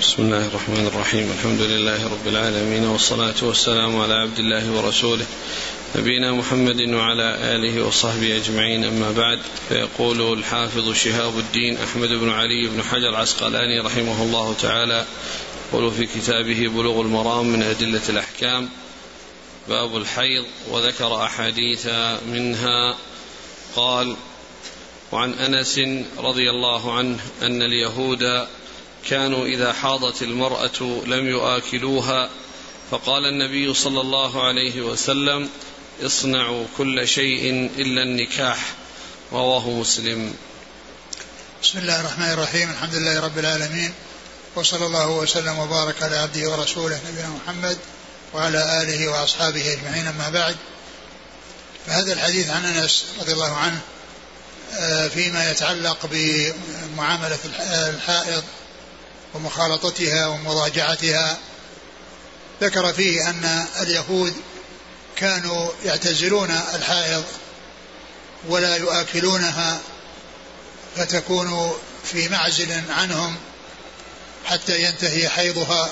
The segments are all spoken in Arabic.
بسم الله الرحمن الرحيم. الحمد لله رب العالمين والصلاة والسلام على عبد الله ورسوله نبينا محمد وعلى آله وصحبه أجمعين. أما بعد فيقول الحافظ شهاب الدين أحمد بن علي بن حجر عسقلاني رحمه الله تعالى يقول في كتابه بلوغ المرام من أدلة الأحكام باب الحيض وذكر أحاديث منها. قال وعن أنس رضي الله عنه أن اليهود كانوا إذا حاضت المرأة لم يآكلوها فقال النبي صلى الله عليه وسلم اصنعوا كل شيء إلا النكاح رواه مسلم. بسم الله الرحمن الرحيم الحمد لله رب العالمين وصلى الله وسلم وبارك على عبده ورسوله نبينا محمد وعلى آله وأصحابه أجمعين أما بعد. فهذا الحديث عن أنس رضي الله عنه آه، فيما يتعلق بمعاملة الحائض ومخالطتها ومضاجعتها ذكر فيه أن اليهود كانوا يعتزلون الحائض ولا يؤكلونها فتكون في معزل عنهم حتى ينتهي حيضها.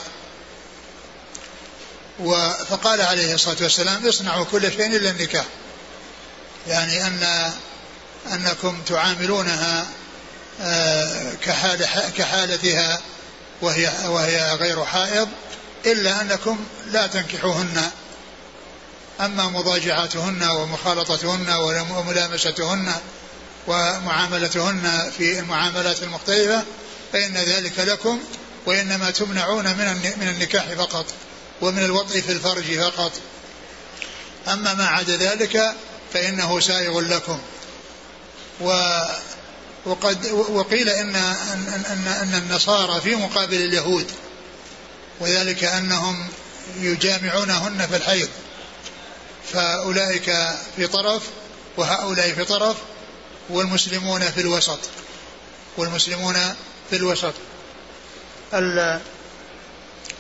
فقال عليه الصلاة والسلام اصنعوا كل شيء إلا النكاح. يعني أن أنكم تعاملونها آه، كحال كحالتها وهي وهي غير حائض إلا أنكم لا تنكحوهن. أما مضاجعتهن ومخالطتهن وملامستهن ومعاملتهن في المعاملات المختلفة فإن ذلك لكم وإنما تمنعون من من النكاح فقط ومن الوطء في الفرج فقط. أما ما عدا ذلك فإنه سائغ لكم. و وقد وقيل أن, أن, أن النصارى في مقابل اليهود وذلك أنهم يجامعونهن في الحيض فأولئك في طرف وهؤلاء في طرف والمسلمون في الوسط والمسلمون في الوسط.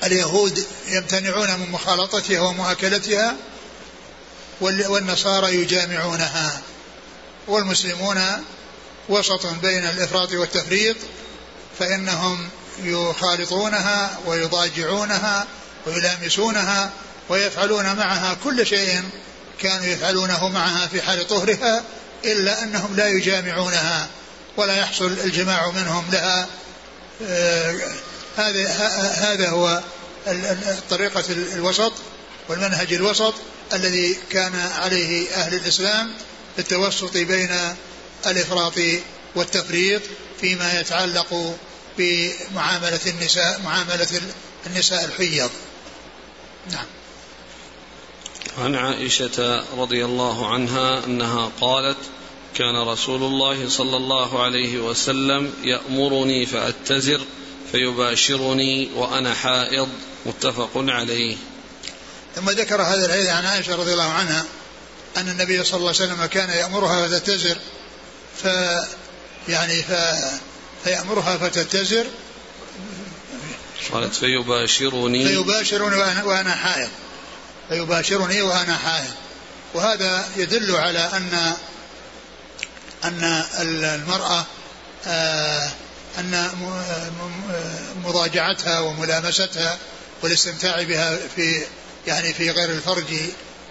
اليهود يمتنعون من مخالطتها ومؤاكلتها والنصارى يجامعونها والمسلمون وسط بين الإفراط والتفريط فإنهم يخالطونها ويضاجعونها ويلامسونها ويفعلون معها كل شيء كانوا يفعلونه معها في حال طهرها إلا أنهم لا يجامعونها ولا يحصل الجماع منهم لها. آه، هذا هذا هو طريقة الوسط والمنهج الوسط الذي كان عليه أهل الإسلام في التوسط بين الإفراط والتفريط فيما يتعلق بمعاملة النساء معاملة النساء الحيض. نعم. عن عائشة رضي الله عنها أنها قالت كان رسول الله صلى الله عليه وسلم يأمرني فأتزر فيباشرني وأنا حائض. متفق عليه. ثم ذكر هذا الحديث عن عائشة رضي الله عنها أن النبي صلى الله عليه وسلم كان يأمرها فتتزر ف يعني ف فيأمرها فتتزر. قالت فيباشرني. فيباشرني وأنا, وأنا حائض. فيباشرني وأنا حائض. وهذا يدل على أن أن المرأة آه أن مضاجعتها وملامستها والاستمتاع بها في يعني في غير الفرج.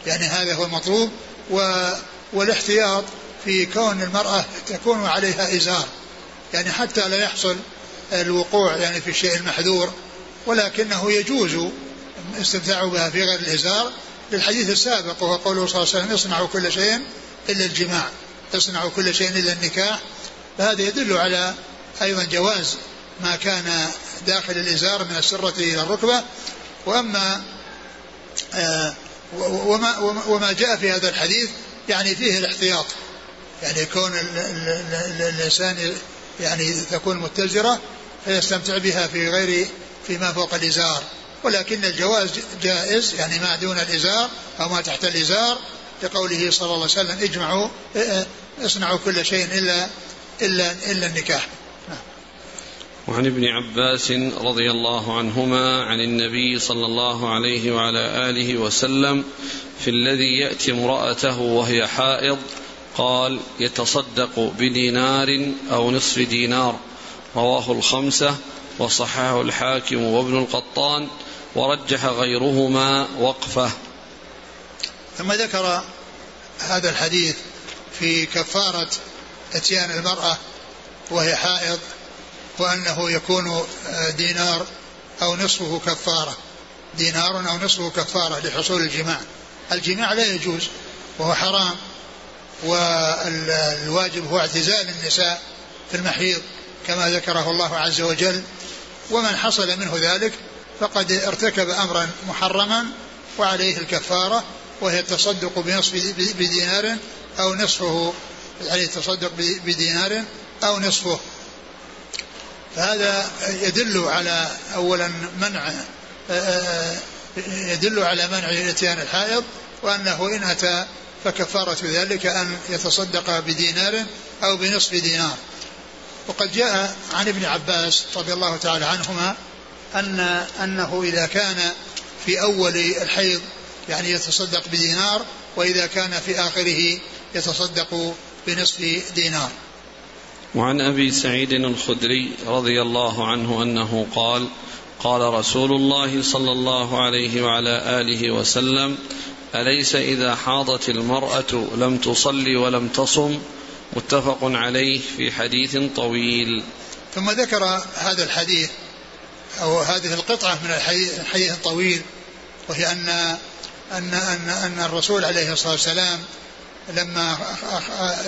يعني هذا هو المطلوب. والاحتياط في كون المرأة تكون عليها إزار. يعني حتى لا يحصل الوقوع يعني في الشيء المحذور ولكنه يجوز الاستمتاع بها في غير الإزار. للحديث السابق وهو قوله صلى الله عليه وسلم اصنعوا كل شيء إلا الجماع اصنعوا كل شيء إلا النكاح. فهذا يدل على أيضا جواز ما كان داخل الإزار من السرة إلى الركبة. وأما آه وما, وما جاء في هذا الحديث يعني فيه الاحتياط. يعني كون الإنسان يعني تكون متزرة فيستمتع بها في غير فيما فوق الإزار. ولكن الجواز جائز يعني ما دون الإزار أو ما تحت الإزار. لقوله صلى الله عليه وسلم اجمعوا اصنعوا كل شيء إلا إلا إلا النكاح. وعن ابن عباس رضي الله عنهما عن النبي صلى الله عليه وعلى آله وسلم في الذي يأتي امرأته وهي حائض قال يتصدق بدينار أو نصف دينار. رواه الخمسة وصححه الحاكم وابن القطان ورجح غيرهما وقفه. ثم ذكر هذا الحديث في كفارة إتيان المرأة وهي حائض وأنه يكون دينار أو نصفه كفارة. دينار أو نصفه كفارة لحصول الجماع. الجماع لا يجوز وهو حرام. والواجب هو اعتزال النساء في المحيض كما ذكره الله عز وجل. ومن حصل منه ذلك فقد ارتكب أمرا محرما وعليه الكفارة وهي التصدق بنصف بدينار أو نصفه عليه التصدق بدينار أو نصفه. فهذا يدل على اولا منع يدل على منع اتيان الحائض وأنه إن أتى فكفارة ذلك أن يتصدق بدينار أو بنصف دينار. وقد جاء عن ابن عباس رضي الله تعالى عنهما أن أنه إذا كان في أول الحيض يعني يتصدق بدينار وإذا كان في آخره يتصدق بنصف دينار. وعن أبي سعيد الخدري رضي الله عنه أنه قال قال رسول الله صلى الله عليه وعلى آله وسلم أليس إذا حاضت المرأة لم تصلي ولم تصم؟ متفق عليه في حديث طويل. ثم ذكر هذا الحديث أو هذه القطعة من الحديث الطويل وهي أن أن أن أن الرسول عليه الصلاة والسلام لما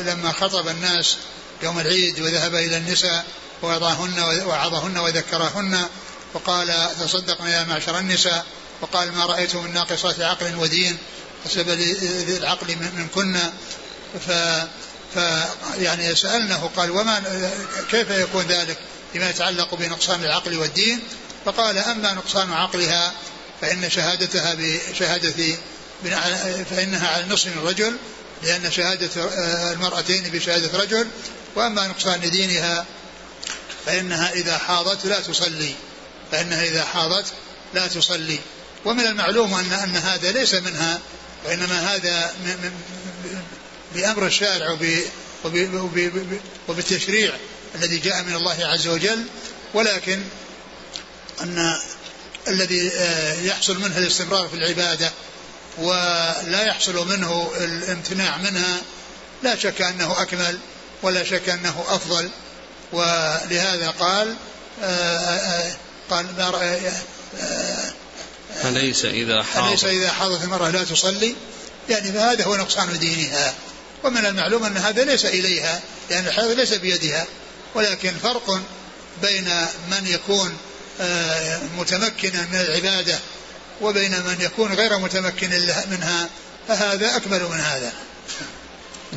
لما خطب الناس يوم العيد وذهب إلى النساء ووعظهن وذكرهن وقال تصدقنا يا معشر النساء وقال ما رأيت من ناقصات عقل ودين حسب ذي العقل من كنا. ف فيعني سألناه قال وما كيف يكون ذلك فيما يتعلق بنقصان العقل والدين؟ فقال أما نقصان عقلها فإن شهادتها بشهادة فإنها على نصف الرجل لأن شهادة المرأتين بشهادة رجل وأما نقصان دينها فإنها إذا حاضت لا تصلي فإنها إذا حاضت لا تصلي. ومن المعلوم أن أن هذا ليس منها وإنما هذا بأمر الشارع وبالتشريع الذي جاء من الله عز وجل. ولكن أن الذي آه، يحصل منه الاستمرار في العبادة ولا يحصل منه الامتناع منها لا شك أنه أكمل ولا شك أنه أفضل. ولهذا قال آه، آه، قال أليس إذا حاضت أليس إذا حاضت المرأة لا تصلي يعني فهذا هو نقصان دينها. ومن المعلوم أن هذا ليس إليها لأن الحيض ليس بيدها. ولكن فرق بين من يكون آه، متمكنا من العبادة وبين من يكون غير متمكن منها فهذا أكمل من هذا.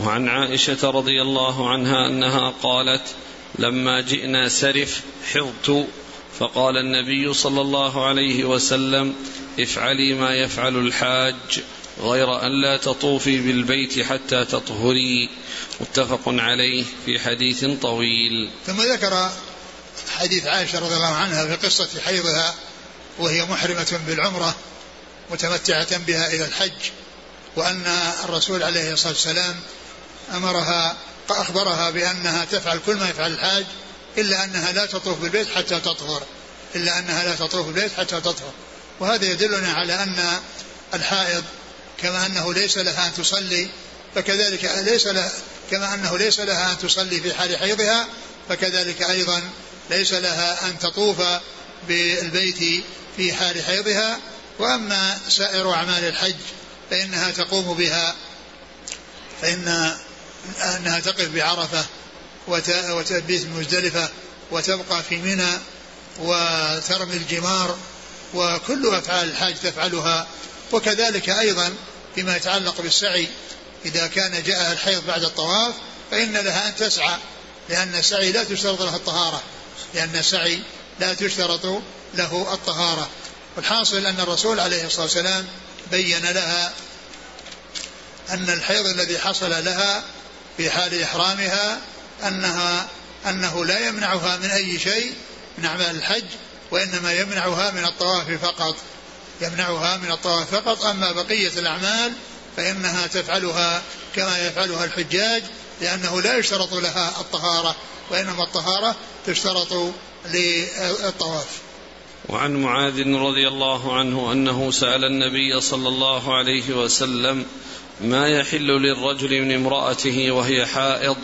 وعن عائشة رضي الله عنها أنها قالت لما جئنا سرف حضت فقال النبي صلى الله عليه وسلم افعلي ما يفعل الحاج غير أن لا تطوفي بالبيت حتى تطهري. متفق عليه في حديث طويل. ثم ذكر حديث عائشة رضي الله عنها في قصة حيضها وهي محرمة بالعمرة متمتعة بها إلى الحج وأن الرسول عليه الصلاة والسلام أمرها أخبرها بأنها تفعل كل ما يفعل الحاج إلا أنها لا تطوف بالبيت حتى تطهر. إلا أنها لا تطوف بالبيت حتى تطهر. وهذا يدلنا على أن الحائض كما أنه ليس لها أن تصلي فكذلك ليس له كما أنه ليس لها أن تصلي في حال حيضها فكذلك أيضا ليس لها أن تطوف بالبيت في حال حيضها. وأما سائر أعمال الحج فإنها تقوم بها فإن أنها تقف بعرفة وتبيت مزدلفة وتبقى في منى وترمي الجمار وكل أفعال الحاج تفعلها وكذلك أيضا فيما يتعلق بالسعي إذا كان جاء الحيض بعد الطواف فإن لها أن تسعى لأن السعي لا تشترط له الطهارة لأن السعي لا تشترط له الطهارة. والحاصل أن الرسول عليه الصلاة والسلام بين لها أن الحيض الذي حصل لها في حال إحرامها أنها أنه لا يمنعها من أي شيء من أعمال الحج وإنما يمنعها من الطواف فقط. يمنعها من الطواف فقط أما بقية الأعمال فإنها تفعلها كما يفعلها الحجاج لأنه لا يشترط لها الطهارة وإنما الطهارة تشترط للطواف. وعن معاذ رضي الله عنه أنه سأل النبي صلى الله عليه وسلم ما يحل للرجل من امرأته وهي حائض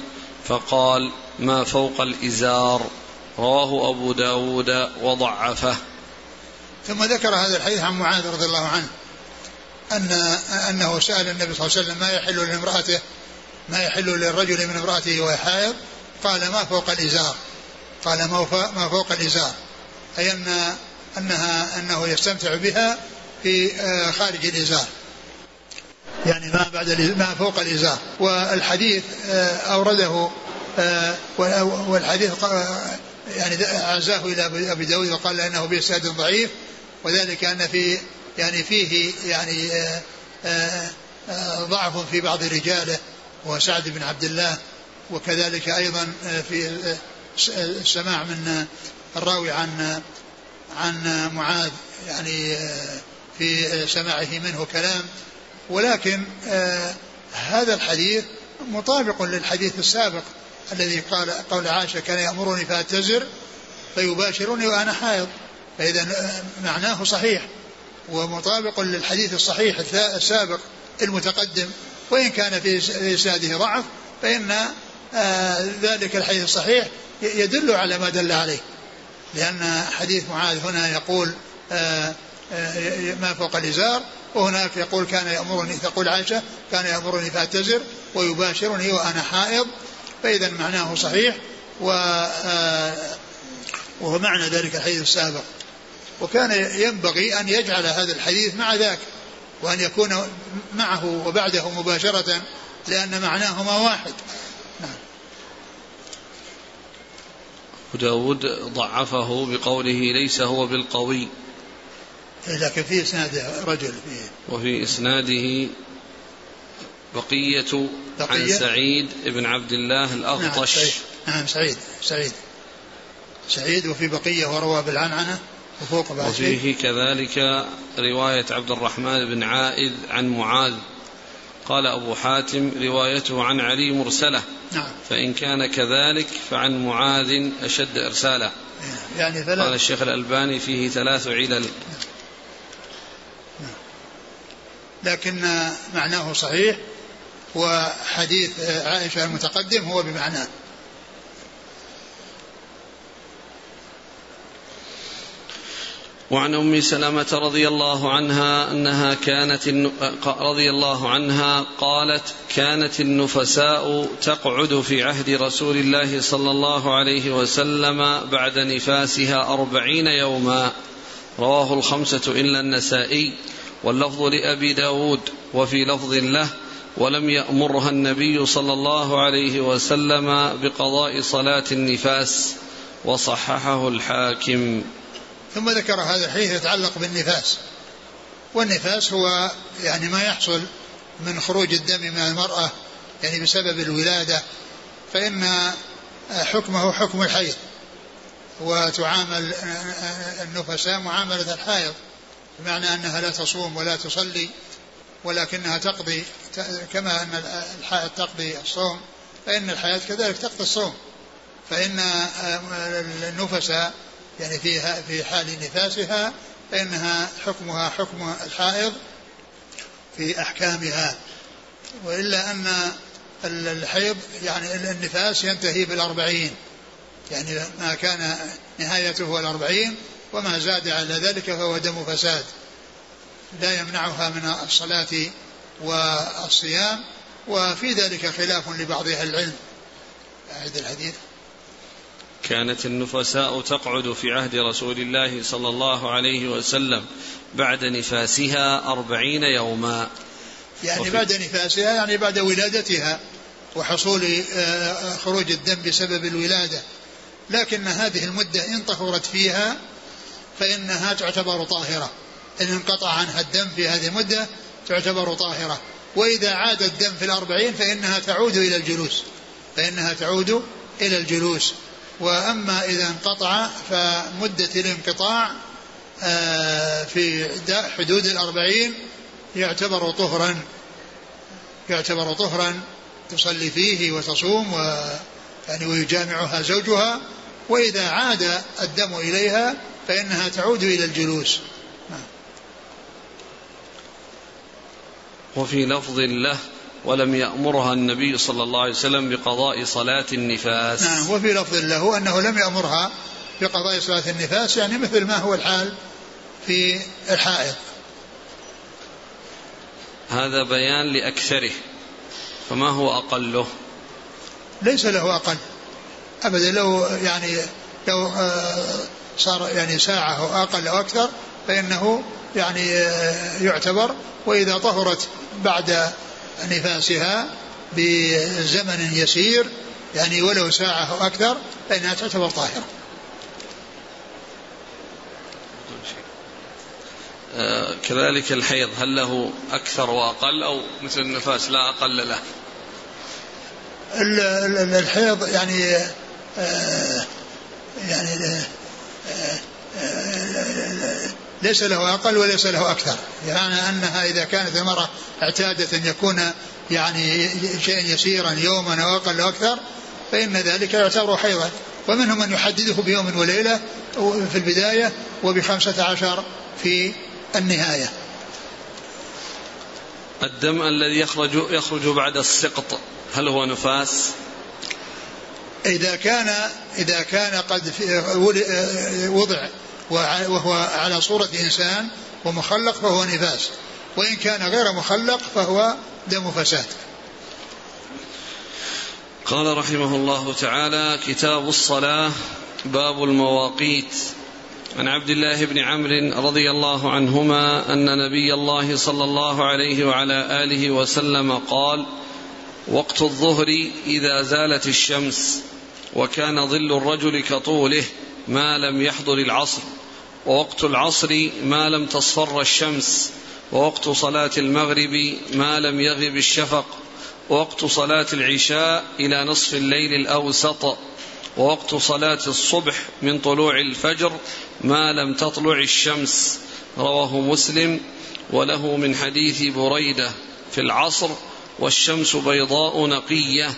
فقال ما فوق الإزار رواه أبو داود وضعفه. ثم ذكر هذا الحديث عن معاذ رضي الله عنه أن أنه سأل النبي صلى الله عليه وسلم ما يحل لامرأته ما يحل للرجل من امرأته وهي حائض؟ قال ما فوق الإزار. قال ما فوق الإزار. أي أن أنها أنه يستمتع بها في آه، خارج الإزار. يعني ما بعد ما فوق الإزار. والحديث آه، أورده آه، والحديث يعني عزاه إلى أبي داود وقال أنه بإسناد ضعيف. وذلك أن في يعني فيه يعني ضعف في بعض رجاله وسعد بن عبد الله. وكذلك أيضا في السماع من الراوي عن عن معاذ يعني في سماعه منه كلام. ولكن هذا الحديث مطابق للحديث السابق الذي قال قول عائشة كان يأمرني فأتزر فيباشرني وأنا حائض. فإذا معناه صحيح ومطابق للحديث الصحيح السابق المتقدم. وإن كان في إسناده ضعف فإن ذلك الحديث الصحيح يدل على ما دل عليه. لأن حديث معاذ هنا يقول آه، آه، ما فوق الإزار وهناك يقول كان يأمرني تقول عائشة كان يأمرني فأتزر ويباشرني وأنا حائض فإذا معناه صحيح و آه، وهو معنى ذلك الحديث السابق. وكان ينبغي أن يجعل هذا الحديث مع ذاك وأن يكون معه وبعده مباشرة لأن معناهما واحد. داود ضعفه بقوله ليس هو بالقوي. لكن في إسناده رجل فيه. وفي إسناده بقية, بقية؟ عن سعيد بن عبد الله الأغطش. نعم سعيد, نعم سعيد. سعيد. سعيد وفي بقية وروى بالعنعنة وفوق وفيه كذلك رواية عبد الرحمن بن عائذ عن معاذ. قال أبو حاتم روايته عن علي مرسلة. نعم. فإن كان كذلك فعن معاذ أشد إرسالا. يعني ثلاث قال الشيخ الألباني فيه ثلاث علل. لكن معناه صحيح وحديث عائشة المتقدم هو بمعناه وعن أم سلمة رضي الله عنها أنها كانت رضي الله عنها قالت كانت النفساء تقعد في عهد رسول الله صلى الله عليه وسلم بعد نفاسها أربعين يوما. رواه الخمسة إلا النسائي. واللفظ لأبي داود وفي لفظ له ولم يأمرها النبي صلى الله عليه وسلم بقضاء صلاة النفاس وصححه الحاكم. ثم ذكر هذا الحديث يتعلق بالنفاس. والنفاس هو يعني ما يحصل من خروج الدم من المرأة يعني بسبب الولادة فإن حكمه حكم الحيض وتعامل النفساء معاملة الحائض. بمعنى أنها لا تصوم ولا تصلي ولكنها تقضي كما أن الحائض تقضي الصوم فإن الحياة كذلك تقضي الصوم. فإن النفساء يعني فيها في حال نفاسها فإنها حكمها حكم الحائض في أحكامها. وإلا أن الحيض يعني النفاس ينتهي بالأربعين. يعني ما كان نهايته الأربعين وما زاد على ذلك فهو دم فساد. لا يمنعها من الصلاة والصيام وفي ذلك خلاف لبعض أهل العلم. أعد الحديث. كانت النفساء تقعد في عهد رسول الله صلى الله عليه وسلم بعد نفاسها أربعين يوما. يعني بعد نفاسها يعني بعد ولادتها وحصول آه، خروج الدم بسبب الولادة. لكن هذه المدة إن طهرت فيها فإنها تعتبر طاهرة. إن انقطع عنها الدم في هذه المدة تعتبر طاهرة. وإذا عاد الدم في الأربعين فإنها تعود إلى الجلوس. فإنها تعود إلى الجلوس. وأما إذا انقطع فمدة الانقطاع آه، في حدود الأربعين يعتبر طهرا. يعتبر طهرا تصلي فيه وتصوم و يعني ويجامعها زوجها. وإذا عاد الدم إليها فإنها تعود إلى الجلوس. وفي لفظ له ولم يأمرها النبي صلى الله عليه وسلم بقضاء صلاة النفاس. نعم وفي لفظ له أنه لم يأمرها بقضاء صلاة النفاس يعني مثل ما هو الحال في الحائض. هذا بيان لأكثره فما هو أقله؟ ليس له أقل. أبدا لو يعني لو آه، صار يعني ساعة أو أقل أو أكثر فإنه يعني آه، يعتبر. وإذا طهرت بعد نفاسها بزمن يسير يعني ولو ساعة أو أكثر فإنها تعتبر طاهرة. آه، كذلك الحيض هل له أكثر وأقل أو مثل النفاس لا أقل له؟ الحيض يعني يعني آه، ليس له أقل وليس له أكثر. يعني أنها إذا كانت المرأة اعتادت أن يكون يعني شيئا يسيرا يوما أو أقل أو أكثر فإن ذلك يعتبر حيضا. ومنهم من يحدده بيوم وليلة في البداية وبخمسة عشر في النهاية. الدم الذي يخرج يخرج بعد السقط هل هو نفاس؟ إذا كان إذا كان قد وضع وهو على صورة إنسان ومخلق فهو نفاس. وإن كان غير مخلق فهو دم فساد. قال رحمه الله تعالى كتاب الصلاة باب المواقيت. عن عبد الله بن عمرو رضي الله عنهما أن نبي الله صلى الله عليه وعلى آله وسلم قال وقت الظهر إذا زالت الشمس. وكان ظل الرجل كطوله ما لم يحضر العصر ووقت العصر ما لم تصفر الشمس ووقت صلاة المغرب ما لم يغب الشفق ووقت صلاة العشاء إلى نصف الليل الأوسط ووقت صلاة الصبح من طلوع الفجر ما لم تطلع الشمس. رواه مسلم وله من حديث بريدة في العصر والشمس بيضاء نقية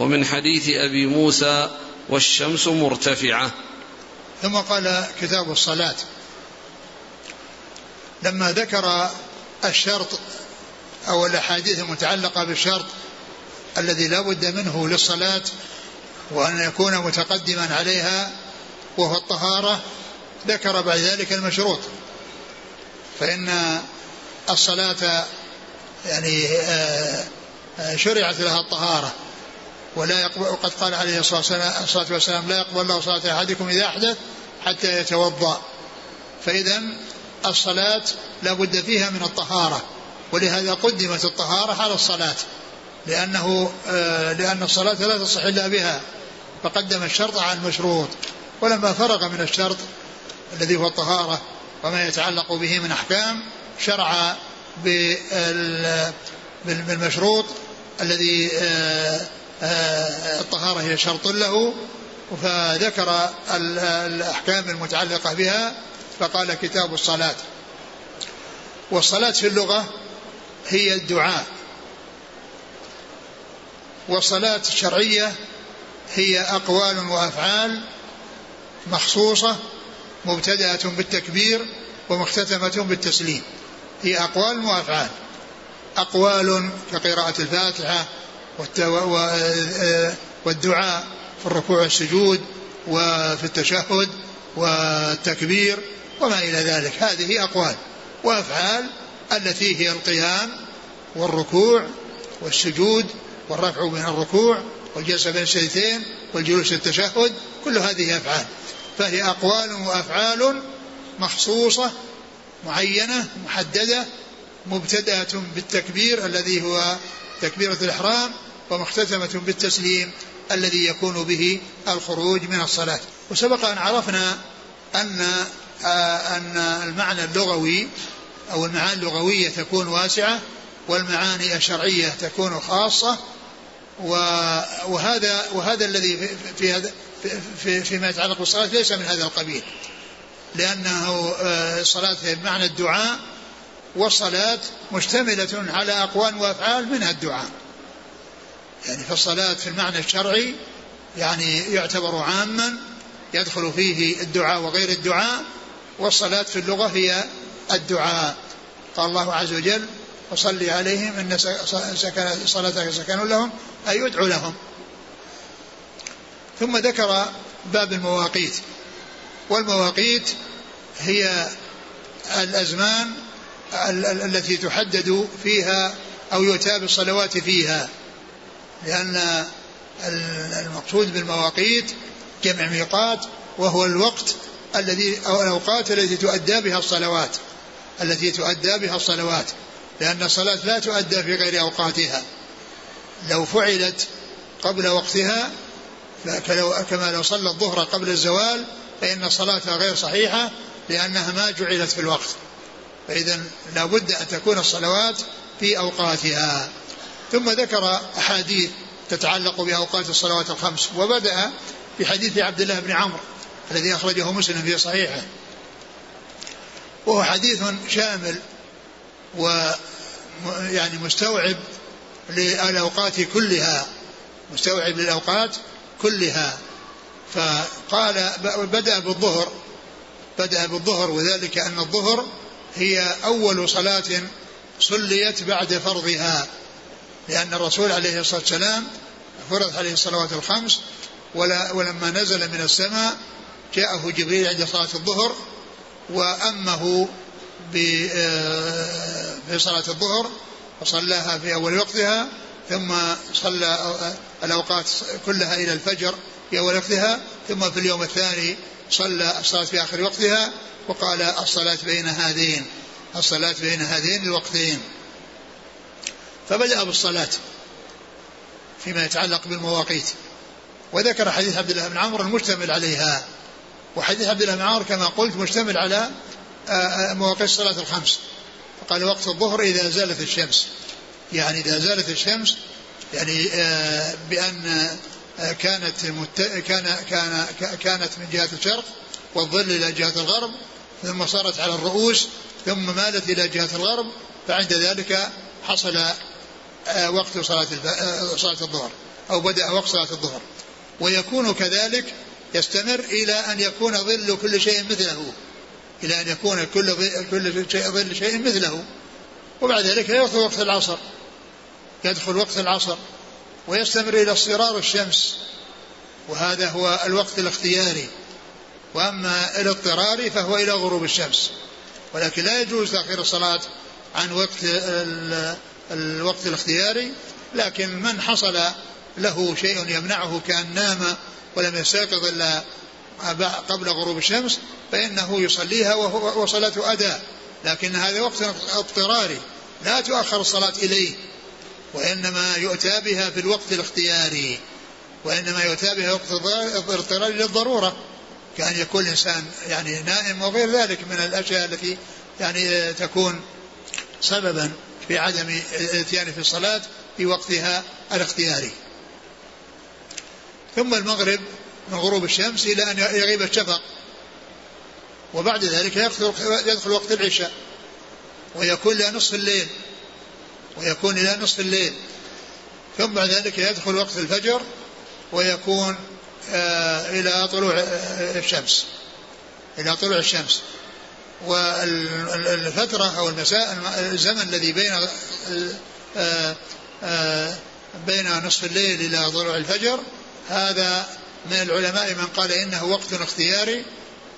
ومن حديث أبي موسى والشمس مرتفعة. ثم قال كتاب الصلاة. لما ذكر الشرط أو الأحاديث المتعلقة بالشرط الذي لا بد منه للصلاة وأن يكون متقدما عليها وهو الطهارة ذكر بعد ذلك المشروط. فإن الصلاة يعني آه، آه، شرعت لها الطهارة. ولا يقبل وقد قال عليه الصلاة والسلام لا يقبل الله صلاة أحدكم إذا أحدث حتى يتوضأ. فإذا الصلاة لا بد فيها من الطهارة ولهذا قدمت الطهارة على الصلاة لأنه آه، لأن الصلاة لا تصح إلا بها فقدم الشرط على المشروط ولما فرغ من الشرط الذي هو الطهارة وما يتعلق به من أحكام شرع بالمشروط الذي آه، الطهارة هي شرط له فذكر الأحكام المتعلقة بها فقال كتاب الصلاة. والصلاة في اللغة هي الدعاء. والصلاة الشرعية هي أقوال وأفعال مخصوصة مبتدأة بالتكبير ومختتمة بالتسليم. هي أقوال وأفعال. أقوال كقراءة الفاتحة والدعاء في الركوع والسجود وفي التشهد والتكبير وما إلى ذلك. هذه أقوال وأفعال التي هي القيام والركوع والسجود والرفع من الركوع والجلسة بين السجدتين والجلوس التشهد كل هذه أفعال. فهي أقوال وأفعال مخصوصة معينة محددة مبتدأة بالتكبير الذي هو تكبيرة الإحرام ومختتمة بالتسليم الذي يكون به الخروج من الصلاة. وسبق أن عرفنا أن آه، أن المعنى اللغوي أو المعاني اللغوية تكون واسعة والمعاني الشرعية تكون خاصة وهذا وهذا الذي في هذا في فيما يتعلق بالصلاة ليس من هذا القبيل. لأنه الصلاة آه، بمعنى الدعاء والصلاة مشتملة على أقوال وأفعال منها الدعاء. يعني فالصلاة في المعنى الشرعي يعني يعتبر عاما يدخل فيه الدعاء وغير الدعاء والصلاة في اللغة هي الدعاء. قال الله عز وجل وصلي عليهم إن سكن صلاتك سكن لهم أي يدعو لهم. ثم ذكر باب المواقيت. والمواقيت هي الأزمان التي تحدد فيها أو يؤتى بالصلوات فيها. لأن المقصود بالمواقيت جمع ميقات وهو الوقت الذي أو الأوقات التي تؤدى بها الصلوات التي تؤدى بها الصلوات لأن الصلاة لا تؤدى في غير أوقاتها. لو فعلت قبل وقتها كما لو صلى الظهر قبل الزوال فإن الصلاة غير صحيحة لأنها ما جعلت في الوقت. فإذا لا بد أن تكون الصلوات في أوقاتها. ثم ذكر أحاديث تتعلق بأوقات الصلوات الخمس وبدأ بحديث عبد الله بن عمرو الذي أخرجه مسلم في صحيحه. وهو حديث شامل و يعني مستوعب للأوقات كلها مستوعب للأوقات كلها. فقال بدأ بالظهر بدأ بالظهر وذلك أن الظهر هي أول صلاة صليت بعد فرضها. لأن الرسول عليه الصلاة والسلام فرض عليه الصلوات الخمس ولا ولما نزل من السماء جاءه جبريل عند صلاة الظهر وأمه آه، في صلاة الظهر وصلاها في أول وقتها ثم صلى الأوقات كلها إلى الفجر في أول وقتها ثم في اليوم الثاني صلى الصلاة في آخر وقتها وقال الصلاة بين هذين الصلاة بين هذين الوقتين. فبدأ بالصلاة فيما يتعلق بالمواقيت. وذكر حديث عبد الله بن عمرو المشتمل عليها. وحديث عبد الله بن عمرو كما قلت مشتمل على آه، آه، مواقيت الصلاة الخمس. قال وقت الظهر إذا زالت الشمس. يعني إذا زالت الشمس يعني آه، بأن كانت مت... كان كان كانت من جهة الشرق والظل إلى جهة الغرب ثم صارت على الرؤوس ثم مالت إلى جهة الغرب فعند ذلك حصل وقت صلاة صلاة الظهر أو بدأ وقت صلاة الظهر. ويكون كذلك يستمر إلى أن يكون ظل كل شيء مثله إلى أن يكون كل كل شيء ظل شيء مثله. وبعد ذلك يدخل وقت العصر يدخل وقت العصر ويستمر إلى اصفرار الشمس. وهذا هو الوقت الاختياري. وأما الاضطراري فهو إلى غروب الشمس. ولكن لا يجوز تأخير الصلاة عن وقت الوقت الاختياري لكن من حصل له شيء يمنعه كأن نام ولم يستيقظ إلا قبل غروب الشمس فإنه يصليها وصلاة أداء لكن هذا وقت اضطراري لا تؤخر الصلاة إليه وإنما يؤتى بها في الوقت الاختياري وإنما يؤتى بها وقت الاضطراري للضرورة كأن يكون الإنسان يعني نائم وغير ذلك من الأشياء التي يعني تكون سببا. في عدم الاتيان في الصلاة في وقتها الاختياري. ثم المغرب من غروب الشمس إلى أن يغيب الشفق. وبعد ذلك يدخل, يدخل وقت العشاء. ويكون إلى نصف الليل. ويكون إلى نصف الليل. ثم بعد ذلك يدخل وقت الفجر. ويكون آه إلى طلوع الشمس. إلى طلوع الشمس. والفترة أو المساء الزمن الذي بين آه آه بين نصف الليل إلى طلوع الفجر هذا من العلماء من قال إنه وقت اختياري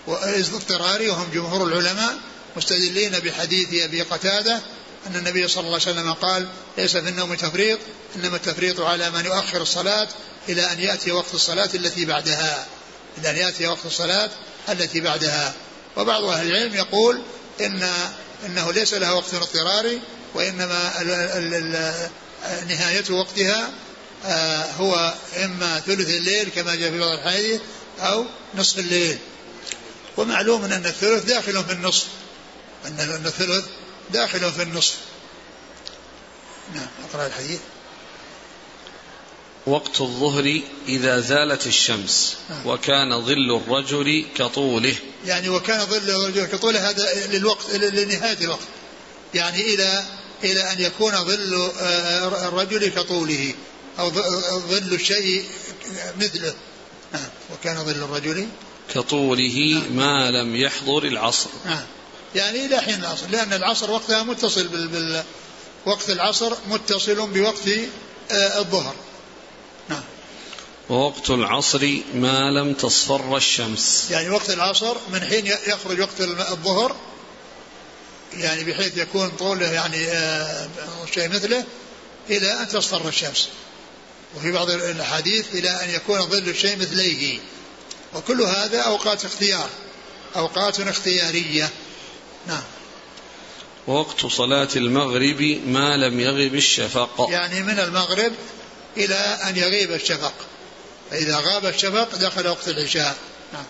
واضطراري وهم جمهور العلماء مستدلين بحديث أبي قتادة أن النبي صلى الله عليه وسلم قال ليس في النوم تفريط إنما التفريط على من يؤخر الصلاة إلى أن يأتي وقت الصلاة التي بعدها. إلى أن يأتي وقت الصلاة التي بعدها. وبعض أهل العلم يقول إن إنه ليس لها وقت اضطراري وإنما نهاية وقتها آه، هو إما ثلث الليل كما جاء في بعض الحديث أو نصف الليل. ومعلوم أن الثلث داخل في النصف. أن الثلث داخل في النصف. نعم أقرأ الحديث. وقت الظهر إذا زالت الشمس نعم. وكان ظل الرجل كطوله. يعني وكان ظل الرجل كطوله هذا للوقت لنهاية الوقت. يعني إلى إلى أن يكون ظل آه، الرجل كطوله أو ظل الشيء مثله. نعم. وكان ظل الرجل كطوله ما لم يحضر العصر. نعم. يعني إلى حين العصر لأن العصر وقتها متصل بال... وقت العصر متصل بوقت آه، الظهر. نعم ووقت العصر ما لم تصفر الشمس. يعني وقت العصر من حين يخرج وقت الظهر يعني بحيث يكون طوله يعني آه، شيء مثله إلى أن تصفر الشمس. وفي بعض الأحاديث إلى أن يكون ظل الشيء مثليه. وكل هذا أوقات اختيار أوقات اختيارية. نعم. ووقت صلاة المغرب ما لم يغب الشفق. يعني من المغرب إلى أن يغيب الشفق. فإذا غاب الشفق دخل وقت العشاء. نعم.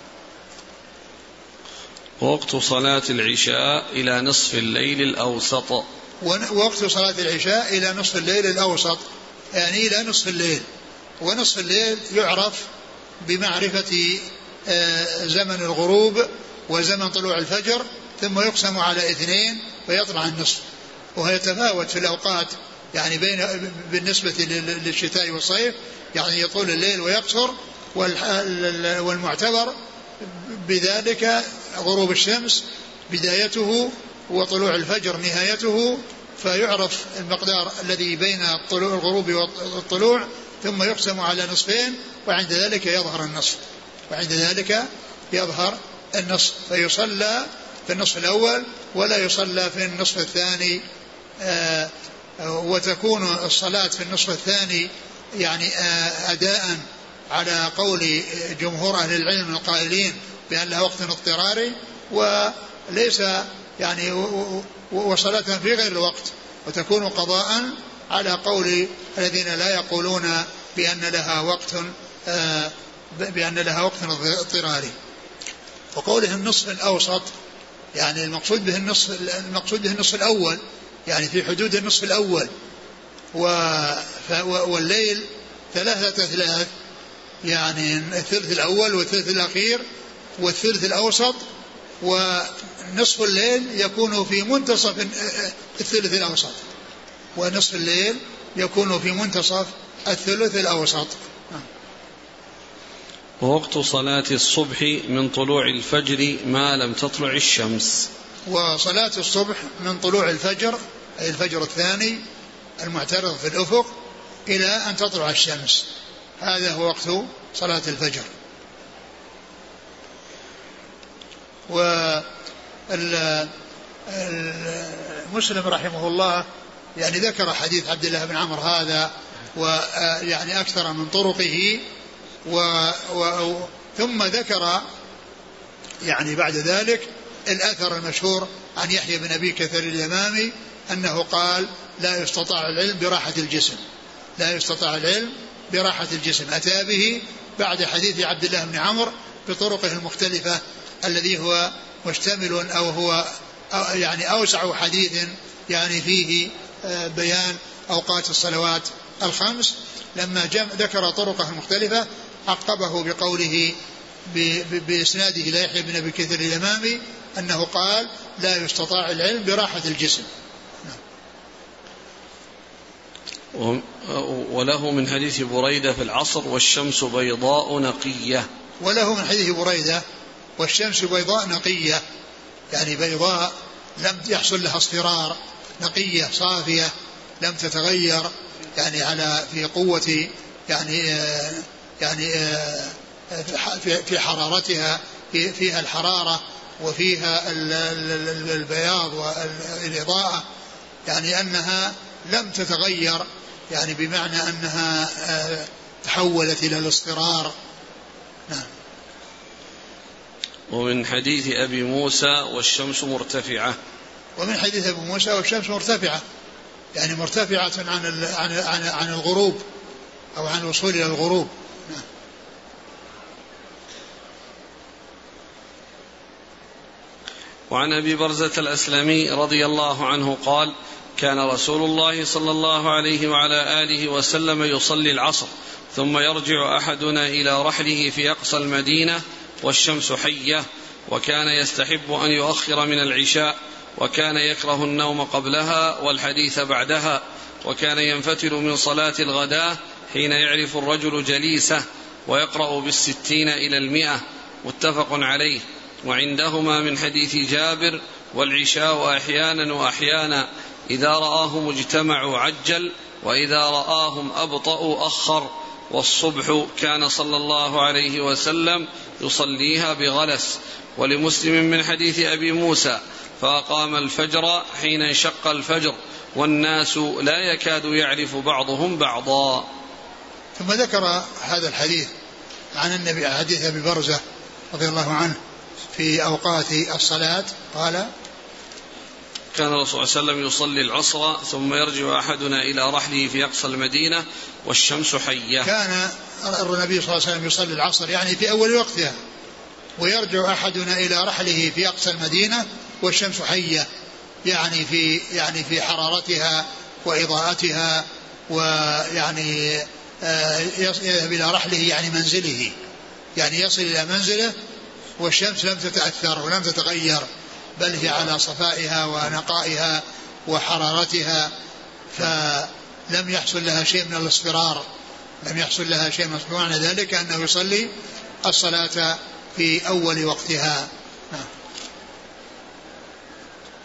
ووقت صلاة العشاء إلى نصف الليل الأوسط. ووقت صلاة العشاء إلى نصف الليل الأوسط. يعني إلى نصف الليل. ونصف الليل يعرف بمعرفة آه، زمن الغروب وزمن طلوع الفجر ثم يقسم على اثنين فيطلع النصف. وهو يتفاوت في الأوقات يعني بين بالنسبة للشتاء والصيف يعني يطول الليل ويقصر والمعتبر بذلك غروب الشمس بدايته وطلوع الفجر نهايته فيعرف المقدار الذي بين الطلوع الغروب والطلوع ثم يقسم على نصفين وعند ذلك يظهر النصف. وعند ذلك يظهر النصف. فيصلى في النصف الأول ولا يصلى في النصف الثاني. آه، وتكون الصلاة في النصف الثاني يعني آه، أداء على قول جمهور أهل العلم القائلين بأن لها وقت اضطراري وليس يعني وصلاة في غير الوقت. وتكون قضاء على قول الذين لا يقولون بأن لها وقت آه، بأن لها وقت اضطراري. وقوله النصف الأوسط يعني المقصود به النصف المقصود به النصف الأول يعني في حدود النصف الأول والليل ثلاثة أثلاث يعني الثلث الأول والثلث الأخير والثلث الأوسط ونصف الليل يكون في منتصف الثلث الأوسط ونصف الليل يكون في منتصف الثلث الأوسط. ووقت صلاة الصبح من طلوع الفجر ما لم تطلع الشمس. وصلاة الصبح من طلوع الفجر أي الفجر الثاني المعترض في الأفق إلى أن تطلع الشمس. هذا هو وقت صلاة الفجر. و مسلم رحمه الله يعني ذكر حديث عبد الله بن عمرو هذا ويعني أكثر من طرقه و و ثم ذكر يعني بعد ذلك الأثر المشهور عن يحيى بن أبي كثير اليمامي أنه قال لا يستطاع العلم براحة الجسم. لا يستطاع العلم براحة الجسم. أتى به بعد حديث عبد الله بن عمرو بطرقه المختلفة الذي هو مشتمل أو هو أو يعني أوسع حديث يعني فيه آه، بيان أوقات الصلوات الخمس. لما جم ذكر طرقه المختلفة عقبه بقوله بإسناده إلى يحيى بن أبي كثير اليمامي أنه قال لا يستطاع العلم براحة الجسم. وله من حديث بريدة في العصر والشمس بيضاء نقية. وله من حديث بريدة والشمس بيضاء نقية. يعني بيضاء لم يحصل لها اصفرار نقية صافية لم تتغير يعني على في قوة يعني يعني في حرارتها فيها الحرارة وفيها البياض والإضاءة. يعني أنها لم تتغير يعني بمعنى أنها تحولت إلى الاصفرار. نعم. ومن حديث أبي موسى والشمس مرتفعة. ومن حديث أبي موسى والشمس مرتفعة. يعني مرتفعة عن عن عن, عن الغروب أو عن الوصول إلى الغروب. نعم. وعن أبي برزة الأسلمي رضي الله عنه قال كان رسول الله صلى الله عليه وعلى آله وسلم يصلي العصر ثم يرجع أحدنا إلى رحله في أقصى المدينة والشمس حية وكان يستحب أن يؤخر من العشاء وكان يكره النوم قبلها والحديث بعدها وكان ينفتل من صلاة الغداه حين يعرف الرجل جليسه ويقرأ بالستين إلى المئة متفق عليه. وعندهما من حديث جابر والعشاء أحيانا وأحيانا إذا رآهم اجتمعوا عجل وإذا رآهم أبطأوا أخر. والصبح كان صلى الله عليه وسلم يصليها بغلس. ولمسلم من حديث أبي موسى فأقام الفجر حين انشق الفجر والناس لا يكاد يعرف بعضهم بعضا. ثم ذكر هذا الحديث عن النبي حديث أبي برزة رضي الله عنه في أوقات الصلاة قال كان الرسول صلى الله عليه وسلم يصلي العصر ثم يرجع أحدنا إلى رحله في أقصى المدينة والشمس حية. كان النبي صلى الله عليه وسلم يصلي العصر يعني في أول وقتها ويرجع أحدنا إلى رحله في أقصى المدينة والشمس حية يعني في يعني في حرارتها وإضاءتها ويعني آه، يذهب إلى رحله يعني منزله يعني يصل إلى منزله والشمس لم تتأثر ولم تتغير. بل هي على صفائها ونقائها وحرارتها فلم يحصل لها شيء من الاصفرار. لم يحصل لها شيء من الاصفرار. معنى ذلك أنه يصلي الصلاة في أول وقتها. نعم.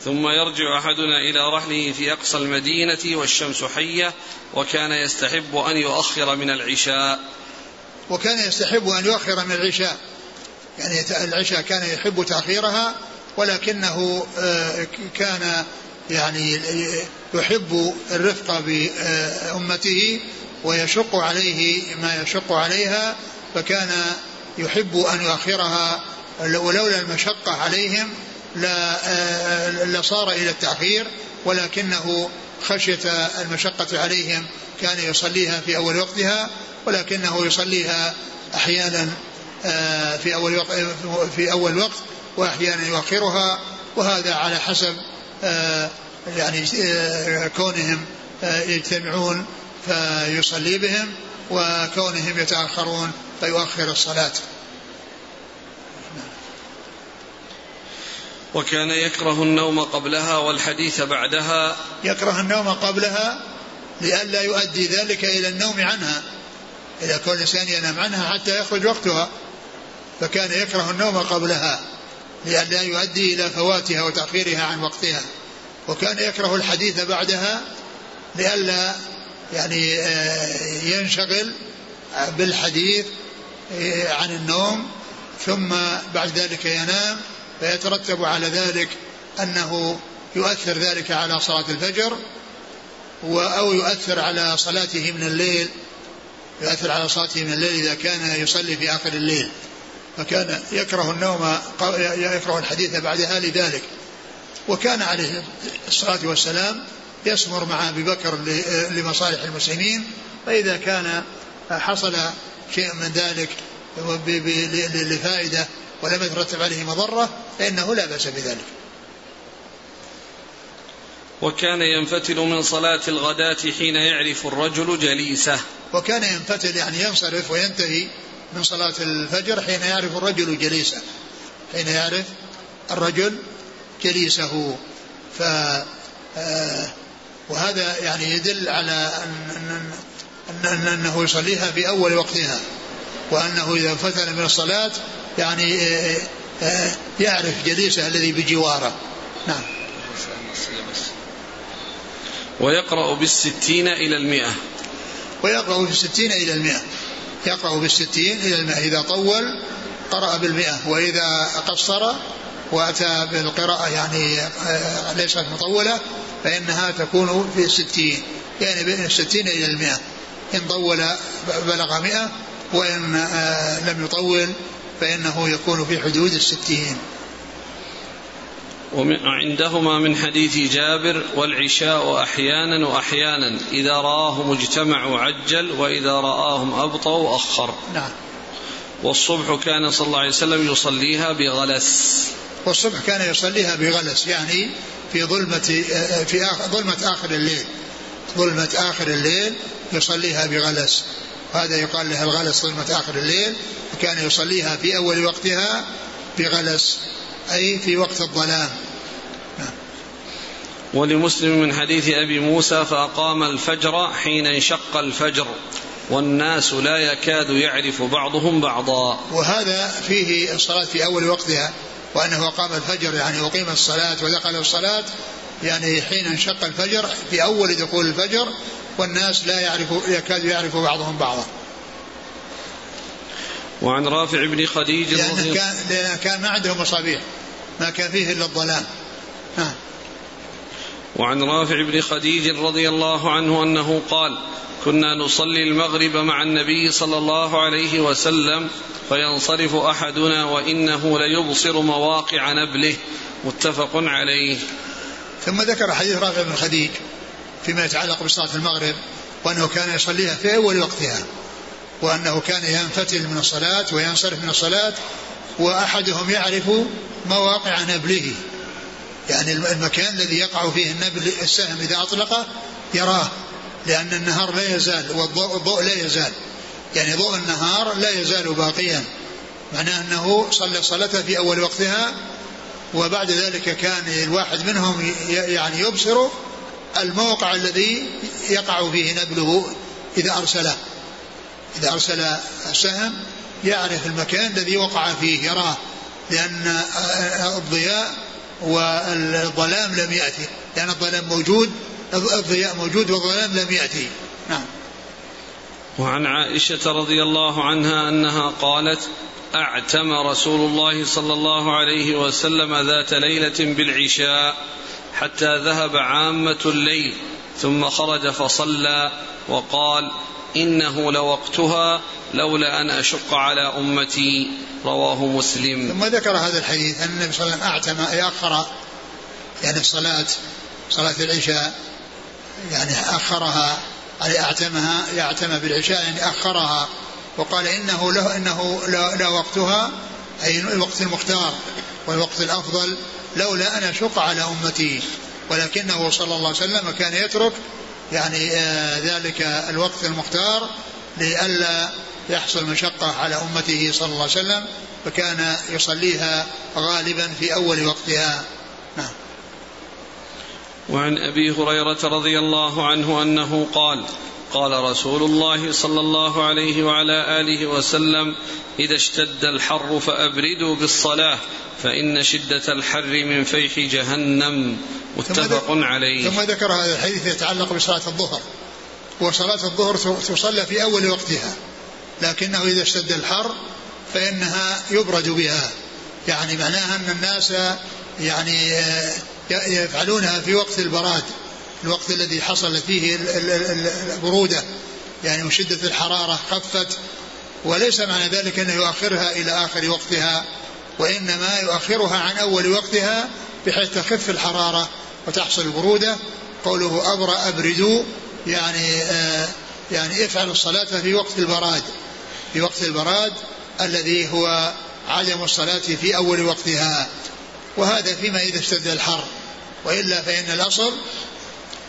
ثم يرجع أحدنا إلى رحله في أقصى المدينة والشمس حية وكان يستحب أن يؤخر من العشاء. وكان يستحب أن يؤخر من العشاء. يعني العشاء كان يحب تأخيرها ولكنه آه، كان يعني يحب الرفق بأمته ويشق عليه ما يشق عليها فكان يحب أن يؤخرها ولولا المشقة عليهم آه، لصار إلى التأخير ولكنه خشية المشقة عليهم كان يصليها في أول وقتها ولكنه يصليها أحيانا آه، في أول وقت في أول وقت وأحيانا يؤخرها وهذا على حسب آه، يعني كونهم يجتمعون فيصلي بهم وكونهم يتأخرون فيؤخر الصلاة. وكان يكره النوم قبلها والحديث بعدها. يكره النوم قبلها لئلا يؤدي ذلك إلى النوم عنها إذا كل الإنسان ينام عنها حتى يخرج وقتها. فكان يكره النوم قبلها. لئلا يؤدي إلى فواتها وتأخيرها عن وقتها. وكان يكره الحديث بعدها لئلا يعني آه، ينشغل بالحديث آه، عن النوم ثم بعد ذلك ينام فيترتب على ذلك أنه يؤثر ذلك على صلاة الفجر أو يؤثر على صلاته من الليل يؤثر على صلاته من الليل إذا كان يصلي في آخر الليل. فكان يكره النوم يكره الحديث بعدها لذلك وكان عليه الصلاة والسلام يسمر مع أبي بكر لمصالح المسلمين فإذا كان حصل شيء من ذلك لفائدة ولم يترتب عليه مضرة فإنه لا بأس بذلك. وكان ينفتل من صلاة الغداة حين يعرف الرجل جليسه. وكان ينفتل يعني ينصرف وينتهي من صلاة الفجر حين يعرف الرجل جليسه حين يعرف الرجل جليسه. ف آه، وهذا يعني يدل على أن, أن, أن أنه يصليها في أول وقتها وأنه إذا فتل من الصلاة يعني آه، آه، يعرف جليسه الذي بجواره. نعم. ويقرأ بالستين إلى المئة. ويقرأ بالستين إلى المئة. يقرأ بالستين إلى المئة إذا طول قرأ بالمئة وإذا قصر وأتى بالقراءة يعني آه، ليست مطولة فإنها تكون في الستين يعني بين الستين إلى المئة. إن طول بلغ مئة وإن لم يطول فإنه يكون في حدود الستين. وعندهما من حديث جابر والعشاء أحيانا وأحيانا إذا رآهم اجتمعوا عجل وإذا رآهم أبطأوا أخر. نعم. والصبح كان صلى الله عليه وسلم يصليها بغلس. والصبح كان يصليها بغلس يعني في ظلمة في آخر ظلمة آخر الليل. ظلمة آخر الليل يصليها بغلس. هذا يقال لها الغلس ظلمة آخر الليل وكان يصليها في أول وقتها بغلس. أي في وقت الظلام نعم. ولمسلم من حديث أبي موسى فأقام الفجر حين انشق الفجر والناس لا يكاد يعرف بعضهم بعضا. وهذا فيه الصلاة في أول وقتها وأنه قام الفجر يعني أقيم الصلاة ودخل الصلاة يعني حين انشق الفجر في أول دخول الفجر والناس لا يعرف يكاد يعرف بعضهم بعضا. وعن رافع بن خديج لأن كان, لأن كان ما عندهم مصابيح. ما كان فيه إلا الظلام نعم وعن رافع بن خديج رضي الله عنه أنه قال كنا نصلي المغرب مع النبي صلى الله عليه وسلم فينصرف أحدنا وإنه ليبصر مواقع نبله. متفق عليه. ثم ذكر حديث رافع بن خديج فيما يتعلق بصلاة المغرب وأنه كان يصليها في أول وقتها. وأنه كان ينفتل من الصلاة وينصرف من الصلاة وأحدهم يعرف مواقع نبله. يعني المكان الذي يقع فيه النبل السهم إذا اطلقه يراه لأن النهار لا يزال والضوء الضوء لا يزال. يعني ضوء النهار لا يزال باقيا. معناه أنه صلى صلاته في أول وقتها وبعد ذلك كان الواحد منهم يعني يبصر الموقع الذي يقع فيه نبله إذا أرسله. إذا أرسل السهم يعرف المكان الذي وقع فيه يراه لأن الضياء والظلام لم يأتي لأن الظلام موجود الضياء موجود والظلام لم يأتي. نعم. وعن عائشة رضي الله عنها أنها قالت أعتم رسول الله صلى الله عليه وسلم ذات ليلة بالعشاء حتى ذهب عامة الليل ثم خرج فصلى وقال إنه لوقتها لولا أن أشق على أمتي. رواه مسلم. ثم ذكر هذا الحديث أن النبي صلى الله عليه وسلم أعتم أي أخر يعني الصلاة صلاة العشاء يعني أخرها أي أعتمها يعتم بالعشاء يعني أخرها. وقال إنه له إنه لا وقتها أي الوقت المختار والوقت الأفضل لولا أن أشق على أمتي. ولكنه صلى الله عليه وسلم كان يترك يعني آه ذلك الوقت المختار لئلا يحصل مشقة على أمته صلى الله عليه وسلم فكان يصليها غالبا في أول وقتها. نعم. وعن أبي هريرة رضي الله عنه أنه قال قال رسول الله صلى الله عليه وعلى آله وسلم إذا اشتد الحر فأبردوا بالصلاة فإن شدة الحر من فيح جهنم. متفق عليه. ثم ذكر هذا الحديث يتعلق بصلاة الظهر وصلاة الظهر تصلى في أول وقتها لكنه إذا اشتد الحر فإنها يبرد بها. يعني معناها أن الناس يعني يفعلونها في وقت البراد. الوقت الذي حصل فيه البرودة يعني وشدة الحرارة خفت وليس معنى ذلك أنه يؤخرها إلى آخر وقتها وإنما يؤخرها عن أول وقتها بحيث تخف الحرارة وتحصل البرودة. قوله أبرأ أبردوا يعني آه يعني افعل الصلاة في وقت البراد في وقت البراد الذي هو عدم الصلاة في أول وقتها. وهذا فيما إذا اشتد الحر وإلا فإن الأصل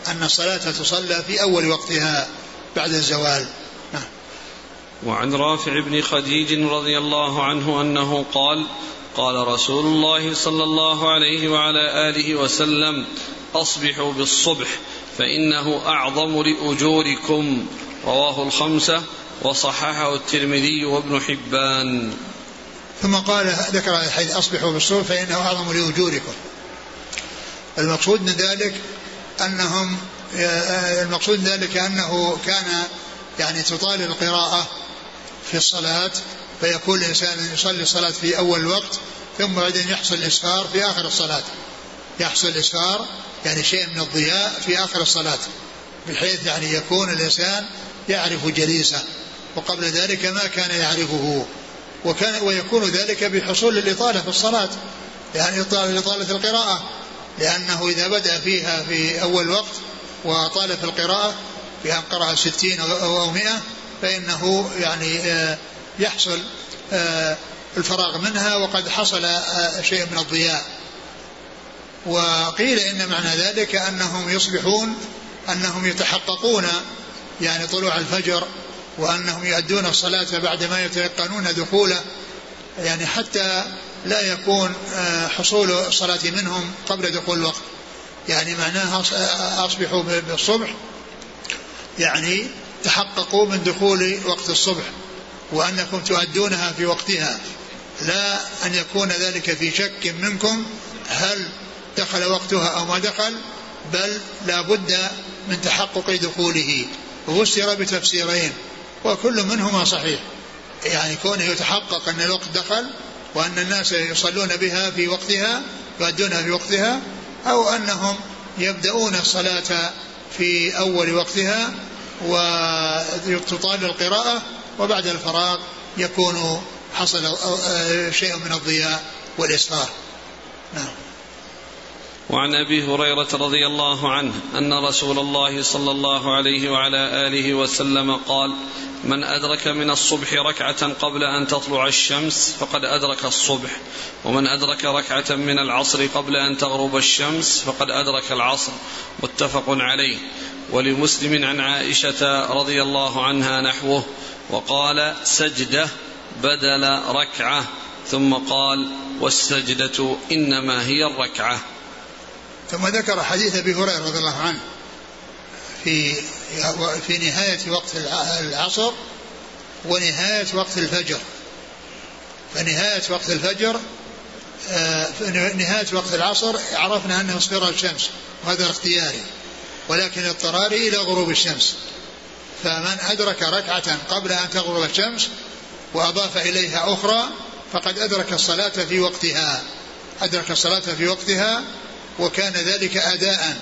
أن الصلاة تصلى في أول وقتها بعد الزوال. نعم. وعن رافع بن خديج رضي الله عنه أنه قال قال رسول الله صلى الله عليه وعلى آله وسلم أصبحوا بالصبح فإنه أعظم لأجوركم. رواه الخمسة وصححه الترمذي وابن حبان. ثم قال ذكر الحديث أصبحوا بالصبح فإنه أعظم لأجوركم. المقصود من ذلك أنهم المقصود ذلك أنه كان يعني تطال القراءة في الصلاة فيكون الإنسان يصلي الصلاة في أول الوقت ثم بعدين يحصل الإسفار في آخر الصلاة. يحصل الإسفار يعني شيء من الضياء في آخر الصلاة بحيث يعني يكون الإنسان يعرف جليسه وقبل ذلك ما كان يعرفه وكان ويكون ذلك بحصول الإطالة في الصلاة يعني إطالة القراءة. لأنه إذا بدأ فيها في أول وقت وطال في القراءة بأن قرأ ستين أو مئة فإنه يعني آه، يحصل آه، الفراغ منها وقد حصل آه، شيء من الضياء وقيل إن معنى ذلك أنهم يصبحون أنهم يتحققون يعني طلوع الفجر وأنهم يؤدون الصلاة بعدما يتيقنون دخوله يعني حتى لا يكون آه، حصول الصلاة منهم قبل دخول الوقت. يعني معناها أصبحوا بالصبح يعني تحققوا من دخول وقت الصبح وأنكم تؤدونها في وقتها. لا أن يكون ذلك في شك منكم هل دخل وقتها أو ما دخل بل لا بد من تحقق دخوله. وفسر بتفسيرين وكل منهما صحيح. يعني كونه يتحقق أن الوقت دخل وأن الناس يصلون بها في وقتها يؤدونها في وقتها أو أنهم يبدأون الصلاة في أول وقتها وتطال القراءة وبعد الفراغ يكون حصل شيء من الضياء والإسرار. نعم. وعن أبي هريرة رضي الله عنه أن رسول الله صلى الله عليه وعلى آله وسلم قال من أدرك من الصبح ركعة قبل أن تطلع الشمس فقد أدرك الصبح ومن أدرك ركعة من العصر قبل أن تغرب الشمس فقد أدرك العصر. متفق عليه. ولمسلم عن عائشة رضي الله عنها نحوه وقال سجدة بدل ركعة. ثم قال والسجدة إنما هي الركعة. ثم ذكر حديث أبي هريرة رضي الله عنه في في نهاية وقت العصر ونهاية وقت الفجر. فنهاية وقت الفجر آه، نهاية وقت العصر عرفنا أنه اصفرار الشمس وهذا اختياري ولكن اضطراري إلى غروب الشمس. فمن أدرك ركعة قبل أن تغرب الشمس وأضاف إليها أخرى فقد أدرك الصلاة في وقتها. أدرك الصلاة في وقتها وكان ذلك أداء.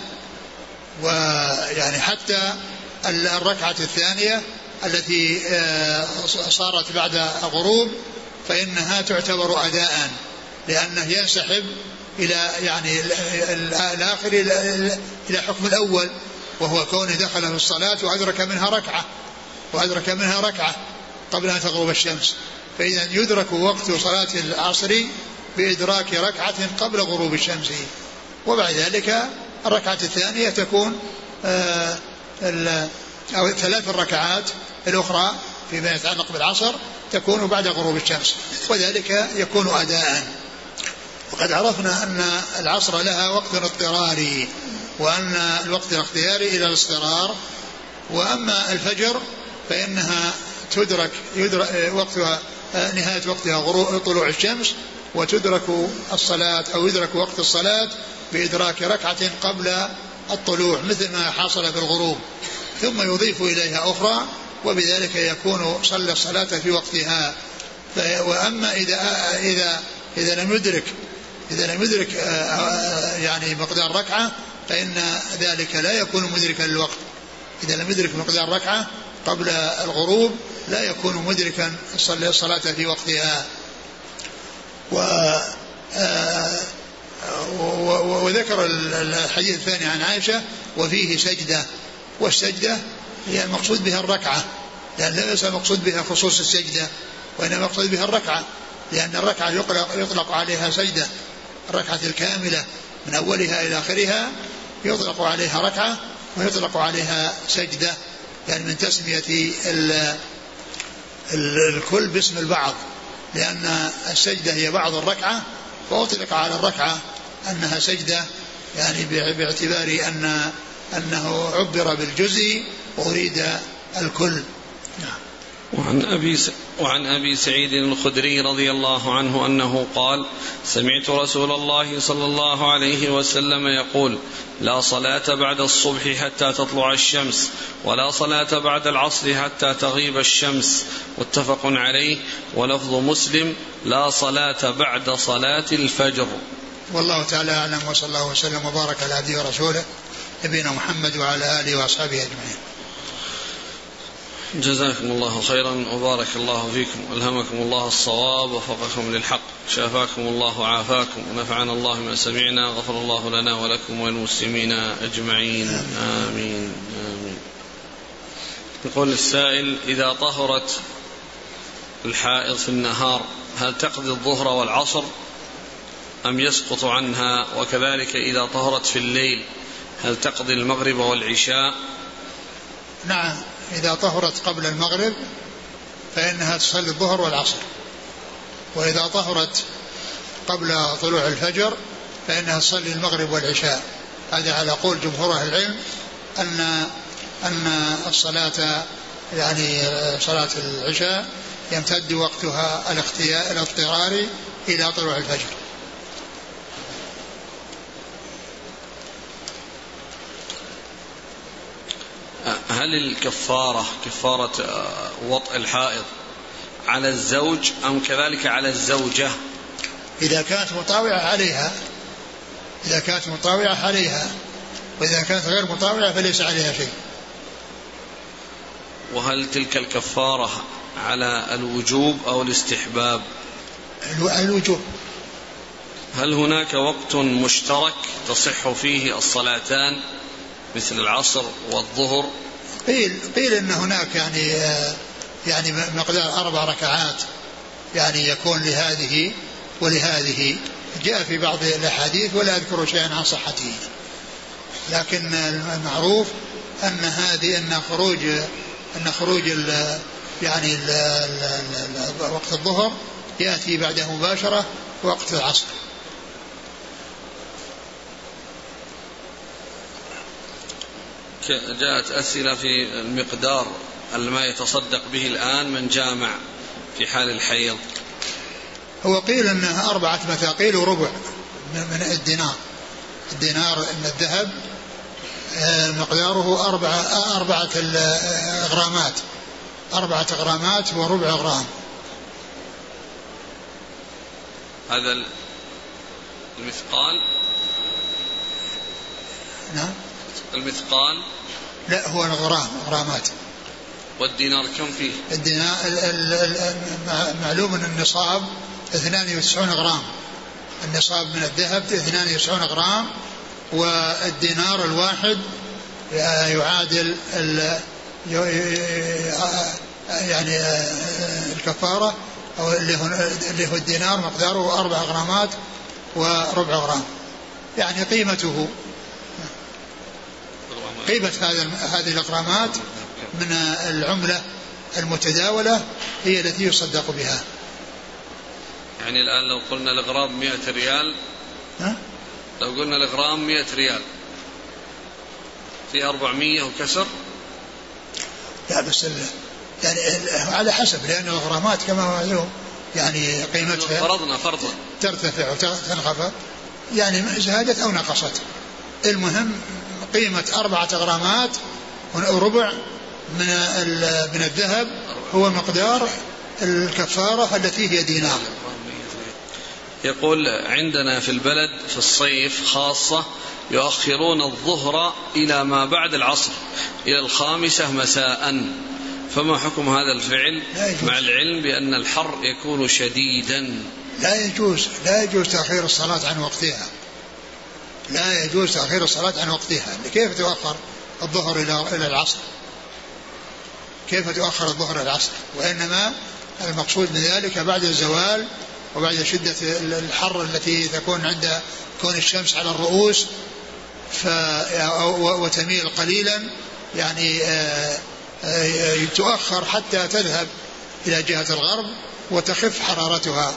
ويعني حتى الركعة الثانية التي آه، صارت بعد الغروب فإنها تعتبر أداء لأنه ينسحب إلى يعني الآخر إلى حكم الأول وهو كونه دخل في الصلاة وأدرك منها ركعة وأدرك منها ركعة قبل أن تغرب الشمس. فإذا يدرك وقت صلاة العصر بإدراك ركعة قبل غروب الشمس. وبعد ذلك الركعة الثانية تكون آه، أو ثلاث الركعات الأخرى فيما يتعلق بالعصر تكون بعد غروب الشمس وذلك يكون أداء. وقد عرفنا أن العصر لها وقت اضطراري وأن الوقت الاختياري إلى الاصفرار وأما الفجر فإنها تدرك يدرك وقتها آه، نهاية وقتها طلوع الشمس وتدرك الصلاة أو يدرك وقت الصلاة بإدراك ركعة قبل الطلوع مثل ما حصل في الغروب. ثم يضيف إليها أخرى وبذلك يكون صلى الصلاة في وقتها. وأما إذا إذا إذا لم يدرك إذا لم يدرك آه، آه، يعني مقدار ركعة فإن ذلك لا يكون مدركا للوقت. إذا لم يدرك مقدار ركعة قبل الغروب لا يكون مدركا الصلاة في وقتها. و آه، وذكر الحديث الثاني عن عائشة وفيه سجدة. والسجدة هي المقصود بها الركعة لأن ليس المقصود بها خصوص السجدة وإنما المقصود بها الركعة لأن الركعة يطلق, يطلق عليها سجدة الركعة الكاملة من أولها إلى آخرها يطلق عليها ركعة ويطلق عليها سجدة يعني من تسمية الكل باسم البعض. لأن السجدة هي بعض الركعة فأطلق على الركعة أنها سجدة يعني باعتبار أن أنه عبر بالجزء وأريد الكل. نعم. وعن أبي وعن أبي سعيد الخدري رضي الله عنه أنه قال سمعت رسول الله صلى الله عليه وسلم يقول لا صلاة بعد الصبح حتى تطلع الشمس ولا صلاة بعد العصر حتى تغيب الشمس. متفق عليه. ولفظ مسلم لا صلاة بعد صلاة الفجر. والله تعالى أعلم وصلى الله وسلم وبارك على عبده ورسوله نبينا محمد وعلى آله وأصحابه أجمعين. جزاكم الله خيرا وبارك الله فيكم ألهمكم الله الصواب ووفقكم للحق شافاكم الله وعافاكم ونفعنا الله ما سمعنا غفر الله لنا ولكم وللمسلمين أجمعين آمين آمين. يقول السائل إذا طهرت الحائض في النهار هل تقضي الظهر والعصر؟ أم يسقط عنها؟ وكذلك إذا طهرت في الليل هل تقضي المغرب والعشاء؟ نعم. إذا طهرت قبل المغرب فإنها تصلي الظهر والعصر. وإذا طهرت قبل طلوع الفجر فإنها تصلي المغرب والعشاء. هذا على قول جمهور أهل العلم أن أن الصلاة يعني صلاة العشاء يمتد وقتها الاضطراري إلى طلوع الفجر. هل الكفارة كفارة آه، وطء الحائض على الزوج أم كذلك على الزوجة؟ إذا كانت مطاوعة عليها إذا كانت مطاوعة عليها وإذا كانت غير مطاوعة فليس عليها شيء. وهل تلك الكفارة على الوجوب أو الاستحباب؟ الوجوب. هل هناك وقت مشترك تصح فيه الصلاتان؟ مثل العصر والظهر. قيل قيل إن هناك يعني يعني مقدار أربع ركعات يعني يكون لهذه ولهذه. جاء في بعض الأحاديث ولا أذكر شيئا عن صحته. لكن المعروف أن هذه أن خروج أن خروج ال يعني ال ال وقت الظهر يأتي بعده مباشرة وقت العصر. جاءت أسئلة في المقدار ما يتصدق به الآن من جامع في حال الحيض. هو قيل أنها أربعة مثاقيل وربع من الدينار. الدينار من الذهب آه، مقداره أربعة أربعة غرامات. أربعة غرامات وربع غرام. هذا المثقال. نعم. المثقال؟ لا هو الغرام غرامات. والدينار كم فيه؟ الدينار معلوم إن النصاب 92 غرام. النصاب من الذهب 92 غرام والدينار الواحد يعادل يعني الكفارة أو اللي هو اللي هو الدينار مقداره أربع غرامات وربع غرام. يعني قيمته قيمة هذه الإغرامات من العملة المتداولة هي التي يصدق بها. يعني الآن لو قلنا الإغرام 100 ريال ها؟ لو قلنا الإغرام 100 ريال في 400 وكسر؟ لا بس يعني على حسب لأن الإغرامات كما هو معلوم يعني قيمتها فرضنا فرضا. ترتفع وتنخفض يعني زادت أو نقصت. المهم قيمة أربعة غرامات وربع من من الذهب هو مقدار الكفارة التي هي دينار. يقول عندنا في البلد في الصيف خاصة يؤخرون الظهر إلى ما بعد العصر إلى الخامسة مساء. فما حكم هذا الفعل؟ مع العلم بأن الحر يكون شديدا. لا يجوز لا يجوز تأخير الصلاة عن وقتها. لا يجوز تأخير الصلاة عن وقتها كيف تؤخر الظهر إلى إلى العصر؟ كيف تؤخر الظهر إلى العصر؟ وإنما المقصود من ذلك بعد الزوال وبعد شدة الحر التي تكون عند كون الشمس على الرؤوس ف وتميل قليلا يعني آه، آه، تؤخر حتى تذهب إلى جهة الغرب وتخف حرارتها.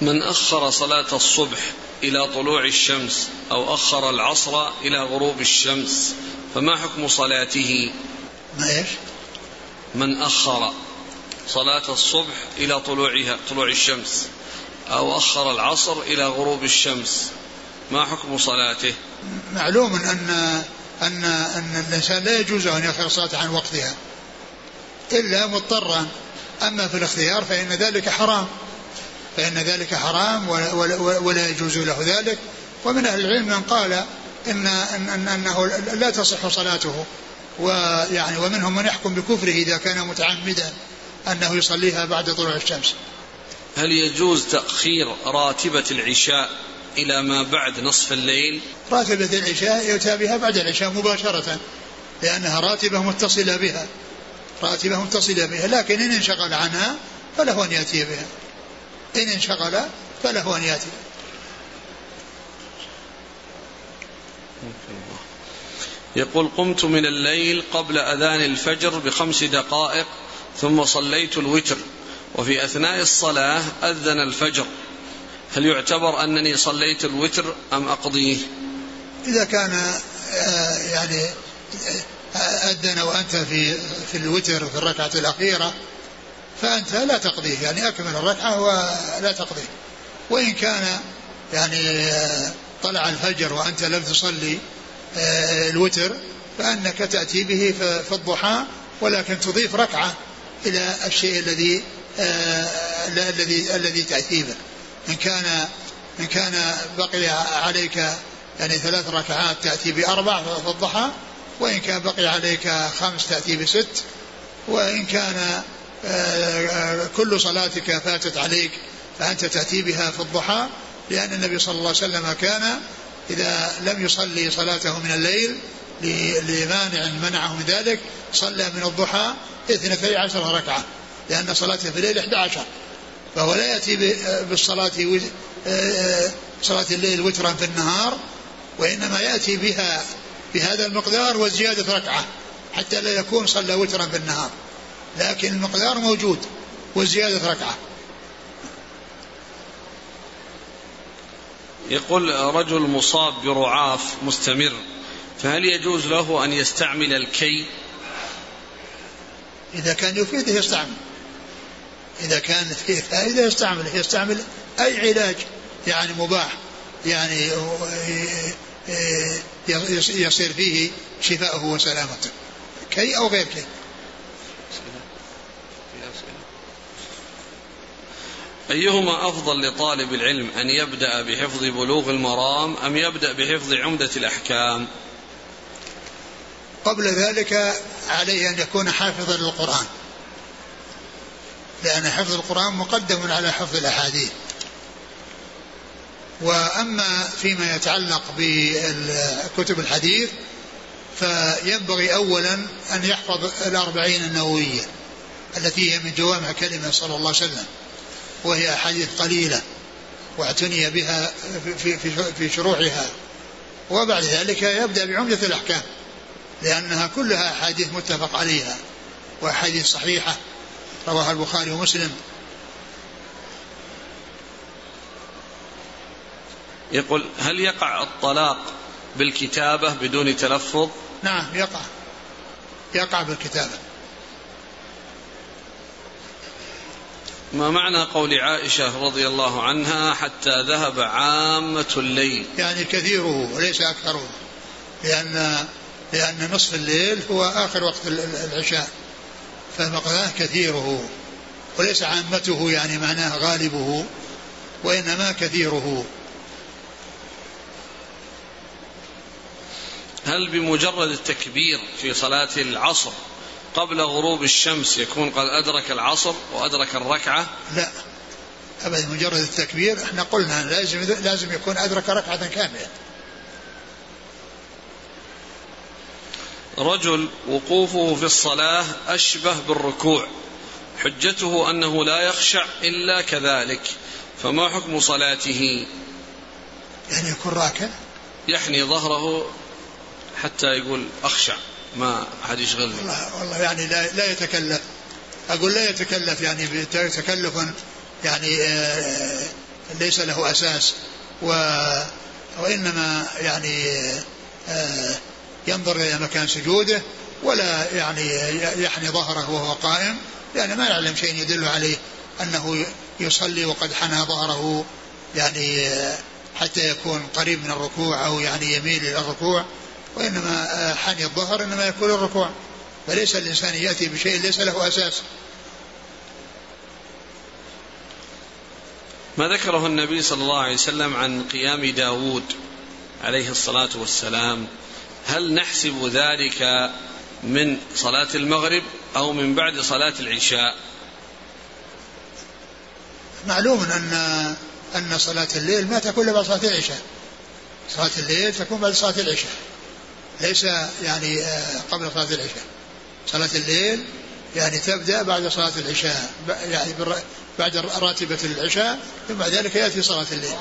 من أخر صلاة الصبح إلى طلوع الشمس أو أخر العصر إلى غروب الشمس. فما حكم صلاته؟ ما إيش؟ من أخر صلاة الصبح إلى طلوعها طلوع الشمس أو أخر العصر إلى غروب الشمس. ما حكم صلاته؟ معلوم أن أن أن الإنسان لا يجوز أن يأخر الصلاة عن وقتها إلا مضطرا. أما في الاختيار فإن ذلك حرام. فإن ذلك حرام ولا يجوز له ذلك. ومن أهل العلم من قال إن, إن أنه لا تصح صلاته. ويعني ومنهم من يحكم بكفره إذا كان متعمدا أنه يصليها بعد طلوع الشمس. هل يجوز تأخير راتبة العشاء إلى ما بعد نصف الليل؟ راتبة العشاء يؤتى بها بعد العشاء مباشرة لأنها راتبة متصلة بها. راتبة متصلة بها لكن إن انشغل عنها فله أن يأتي بها. إن انشغل فله أن يأتي. يقول قمت من الليل قبل أذان الفجر بخمس دقائق ثم صليت الوتر وفي أثناء الصلاة أذن الفجر. هل يعتبر أنني صليت الوتر أم أقضيه؟ إذا كان آه، يعني أذن وأنت في في الوتر في الركعة الأخيرة فأنت لا تقضيه يعني أكمل الركعة ولا تقضيه. وإن كان يعني طلع الفجر وأنت لم تصلي آه، الوتر فأنك تأتي به في الضحى ولكن تضيف ركعة إلى الشيء الذي آه، الذي الذي تأتي به. إن كان إن كان بقي عليك يعني ثلاث ركعات تأتي بأربع في الضحى وإن كان بقي عليك خمس تأتي بست وإن كان آه، كل صلاتك فاتت عليك فأنت تأتي بها في الضحى لأن النبي صلى الله عليه وسلم كان إذا لم يصلي صلاته من الليل لمانع منعه من ذلك صلى من الضحى اثنتي عشر ركعة لأن صلاته في الليل 11 فهو لا يأتي بالصلاة صلاة الليل وترا في النهار وإنما يأتي بها بهذا المقدار وزيادة ركعة حتى لا يكون صلى وترا في النهار. لكن المقدار موجود وزيادة ركعة. يقول رجل مصاب برعاف مستمر فهل يجوز له أن يستعمل الكي؟ إذا كان يفيده يستعمل. إذا كان فيه فائدة يستعمل. يستعمل أي علاج يعني مباح يعني يصير فيه شفاءه وسلامته كي أو غير كي. أيهما أفضل لطالب العلم أن يبدأ بحفظ بلوغ المرام أم يبدأ بحفظ عمدة الأحكام؟ قبل ذلك عليه أن يكون حافظا للقرآن. لأن حفظ القرآن مقدم على حفظ الأحاديث. وأما فيما يتعلق بكتب الحديث فينبغي أولا أن يحفظ الأربعين النووية التي هي من جوامع كلمة صلى الله عليه وسلم. وهي أحاديث قليلة واعتني بها في, في, في شروحها. وبعد ذلك يبدأ بعمدة الأحكام لأنها كلها أحاديث متفق عليها وأحاديث صحيحة رواها البخاري ومسلم. يقول هل يقع الطلاق بالكتابة بدون تلفظ؟ نعم يقع. يقع بالكتابة. ما معنى قول عائشة رضي الله عنها حتى ذهب عامة الليل؟ يعني كثيره وليس أكثره لأن لأن نصف الليل هو آخر وقت العشاء فمقداه كثيره وليس عامته يعني معناه غالبه وإنما كثيره. هل بمجرد التكبير في صلاة العصر قبل غروب الشمس يكون قد أدرك العصر وأدرك الركعة؟ لا. أبدا مجرد التكبير إحنا قلنا لازم لازم يكون أدرك ركعة كاملة. رجل وقوفه في الصلاة أشبه بالركوع. حجته أنه لا يخشع إلا كذلك. فما حكم صلاته؟ يعني يكون راكع؟ يحني ظهره حتى يقول أخشع. ما أحد يشغلني. والله, والله يعني لا, لا يتكلف. أقول لا يتكلف يعني تكلف يعني آه، ليس له أساس. و وإنما يعني آه، ينظر إلى مكان سجوده ولا يعني يحني ظهره وهو قائم. لأن ما يعلم شيء يدل عليه أنه يصلي وقد حنى ظهره يعني آه، حتى يكون قريب من الركوع أو يعني يميل إلى الركوع. وإنما حني الظهر إنما يكون الركوع فليس الإنسان يأتي بشيء ليس له أساس. ما ذكره النبي صلى الله عليه وسلم عن قيام داود عليه الصلاة والسلام؟ هل نحسب ذلك من صلاة المغرب أو من بعد صلاة العشاء؟ معلوم أن أن صلاة الليل ما تكون إلا بعد صلاة العشاء. صلاة الليل تكون بعد صلاة العشاء. ليس يعني آه، قبل صلاة العشاء. صلاة الليل يعني تبدأ بعد صلاة العشاء يعني بعد راتبة العشاء ثم بعد ذلك يأتي صلاة الليل.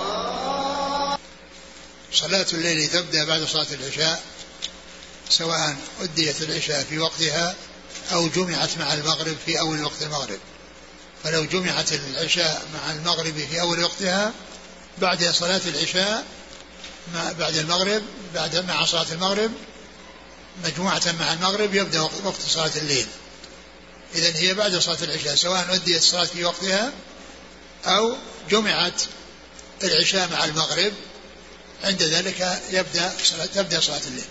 صلاة الليل تبدأ بعد صلاة العشاء سواء أديت العشاء في وقتها أو جمعت مع المغرب في أول وقت المغرب. فلو جمعت العشاء مع المغرب في أول وقتها بعد صلاة العشاء بعد المغرب بعد مع صلاة المغرب مجموعة مع المغرب يبدأ وقت صلاة الليل. إذا هي بعد صلاة العشاء سواء أديت الصلاة في وقتها أو جمعت العشاء مع المغرب عند ذلك يبدأ صلاة تبدأ صلاة الليل.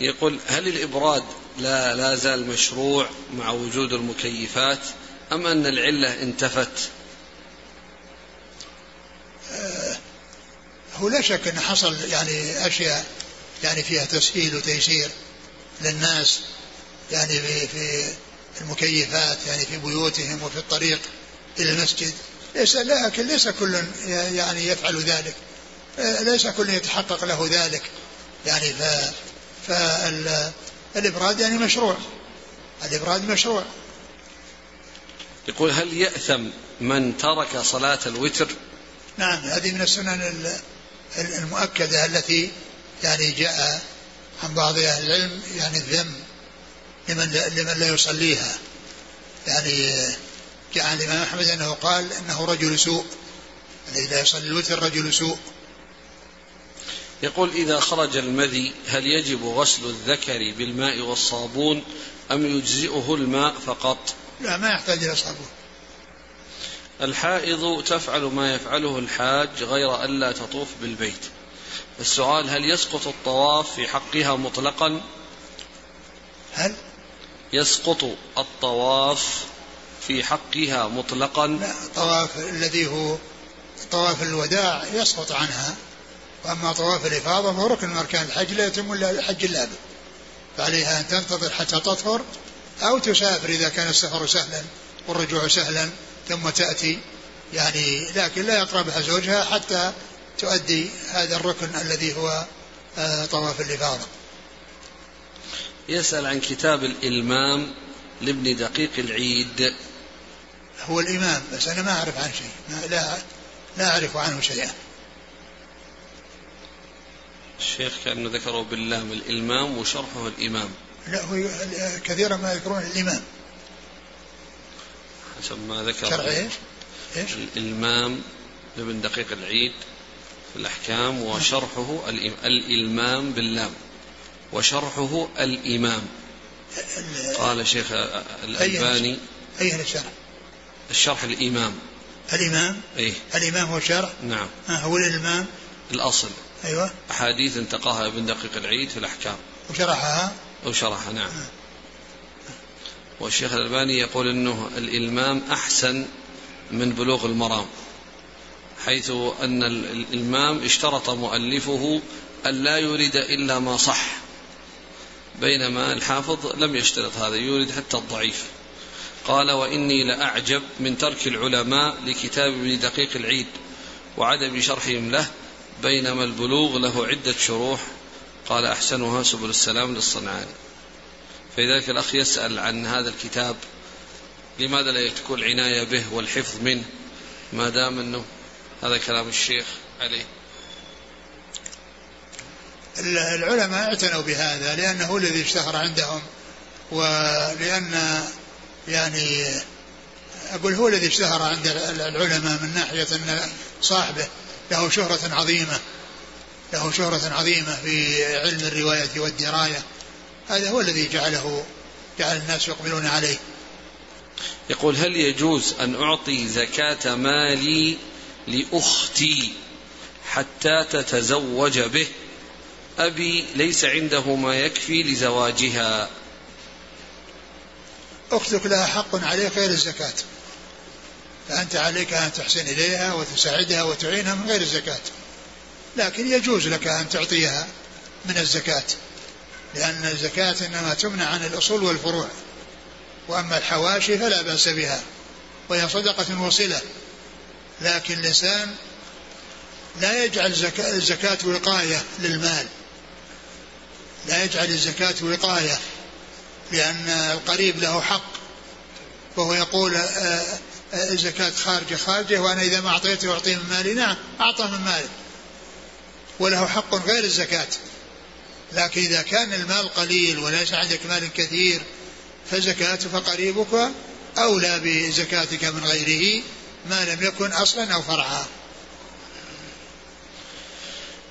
يقول هل الإبراد لا لا زال مشروع مع وجود المكيفات أم أن العلة انتفت آه، هو لا شك أن حصل يعني أشياء يعني فيها تسهيل وتيسير للناس يعني في, في المكيفات يعني في بيوتهم وفي الطريق إلى المسجد. ليس لكن ليس كل يعني يفعل ذلك. ليس كل يتحقق له ذلك. يعني ف فالإبراد يعني مشروع. الإبراد مشروع. يقول هل يأثم من ترك صلاة الوتر؟ نعم هذه من السنن المؤكدة التي يعني جاء عن بعض أهل العلم يعني الذم لمن لمن لا يصليها. يعني جاء عن الإمام أحمد أنه قال أنه رجل سوء الذي لا يصلي الوتر رجل سوء. يقول إذا خرج المذي هل يجب غسل الذكر بالماء والصابون أم يجزئه الماء فقط؟ لا ما يحتاج إلى صابون. الحائض تفعل ما يفعله الحاج غير ألا تطوف بالبيت. السؤال هل يسقط الطواف في حقها مطلقا؟ هل؟ يسقط الطواف في حقها مطلقا؟ لا الطواف الذي هو طواف الوداع يسقط عنها. وأما طواف الإفاضة فهو ركن من أركان الحج لا يتم إلا الحج اللابد فعليها أن تنتظر حتى تطهر أو تسافر إذا كان السفر سهلا والرجوع سهلا. ثم تأتي يعني لكن لا يقربها زوجها حتى تؤدي هذا الركن الذي هو آه، طواف الإفاضة. يسأل عن كتاب الإلمام لابن دقيق العيد. هو الإمام بس أنا ما أعرف عنه شيء لا لا أعرف عنه شيئا. الشيخ كأنه ذكره باللام الإلمام وشرحه الإمام. لا هو كثيرا ما يذكرون الإمام. حسب ما ذكر شرح إيش؟ إيش؟ الإلمام لابن دقيق العيد في الأحكام وشرحه الإلمام باللام وشرحه الإمام قال شيخ الألباني أي الشرح؟ الشرح الإمام الإمام؟ إيه؟ الإمام هو الشرح؟ نعم آه هو الإمام؟ الأصل أيوة أحاديث انتقاها ابن دقيق العيد في الأحكام وشرحها وشرحها نعم والشيخ الألباني يقول أنه الإلمام أحسن من بلوغ المرام حيث أن الإلمام اشترط مؤلفه أن لا يريد إلا ما صح بينما الحافظ لم يشترط هذا يورد حتى الضعيف. قال وإني لأعجب من ترك العلماء لكتاب ابن دقيق العيد وعدم شرحهم له بينما البلوغ له عدة شروح. قال أحسنها سبل السلام للصنعاني. فلذلك الأخ يسأل عن هذا الكتاب لماذا لا تكون العناية به والحفظ منه؟ ما دام أنه هذا كلام الشيخ عليه. العلماء اعتنوا بهذا لأنه الذي اشتهر عندهم ولأن يعني أقول هو الذي اشتهر عند العلماء من ناحية أن صاحبه له شهرة عظيمة له شهرة عظيمة في علم الرواية والدراية. هذا هو الذي جعله جعل الناس يقبلون عليه. يقول هل يجوز أن أعطي زكاة مالي لأختي حتى تتزوج به؟ أبي ليس عنده ما يكفي لزواجها. أختك لها حق عليك غير الزكاة. فأنت عليك أن تحسن إليها وتساعدها وتعينها من غير الزكاة. لكن يجوز لك أن تعطيها من الزكاة. لأن الزكاة إنما تمنع عن الأصول والفروع وأما الحواشي فلا بأس بها وهي صدقة وصلة لكن الإنسان لا يجعل الزكاة وقاية للمال لا يجعل الزكاة وقاية لأن القريب له حق وهو يقول آه، الزكاة خارجة خارجة وأنا إذا ما أعطيته أعطيه من مالي نعم أعطى من مالي وله حق غير الزكاة. لكن إذا كان المال قليل وليس عندك مال كثير فزكاة فقريبك أولى بزكاتك من غيره ما لم يكن أصلا أو فرعا.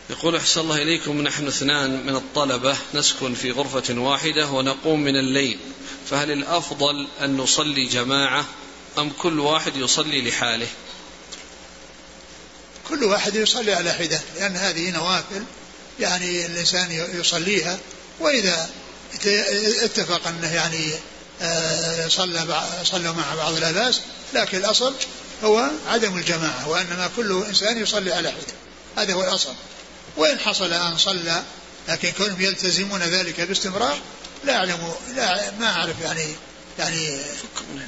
يقول أحسن الله إليكم نحن اثنان من الطلبة نسكن في غرفة واحدة ونقوم من الليل فهل الأفضل أن نصلي جماعة أم كل واحد يصلي لحاله؟ كل واحد يصلي على حدة لأن هذه نوافل. يعني الإنسان يصليها وإذا اتفق أنه يعني آه، صلى صلوا مع بعض لا بأس لكن الأصل هو عدم الجماعة وإنما كل إنسان يصلي على حدة. هذا هو الأصل. وإن حصل أن صلى لكن كونهم يلتزمون ذلك باستمرار لا أعلم لا ما أعرف يعني يعني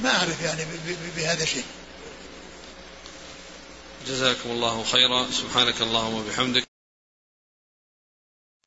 ما أعرف يعني بهذا الشيء. جزاكم الله خيرا. سبحانك اللهم وبحمدك.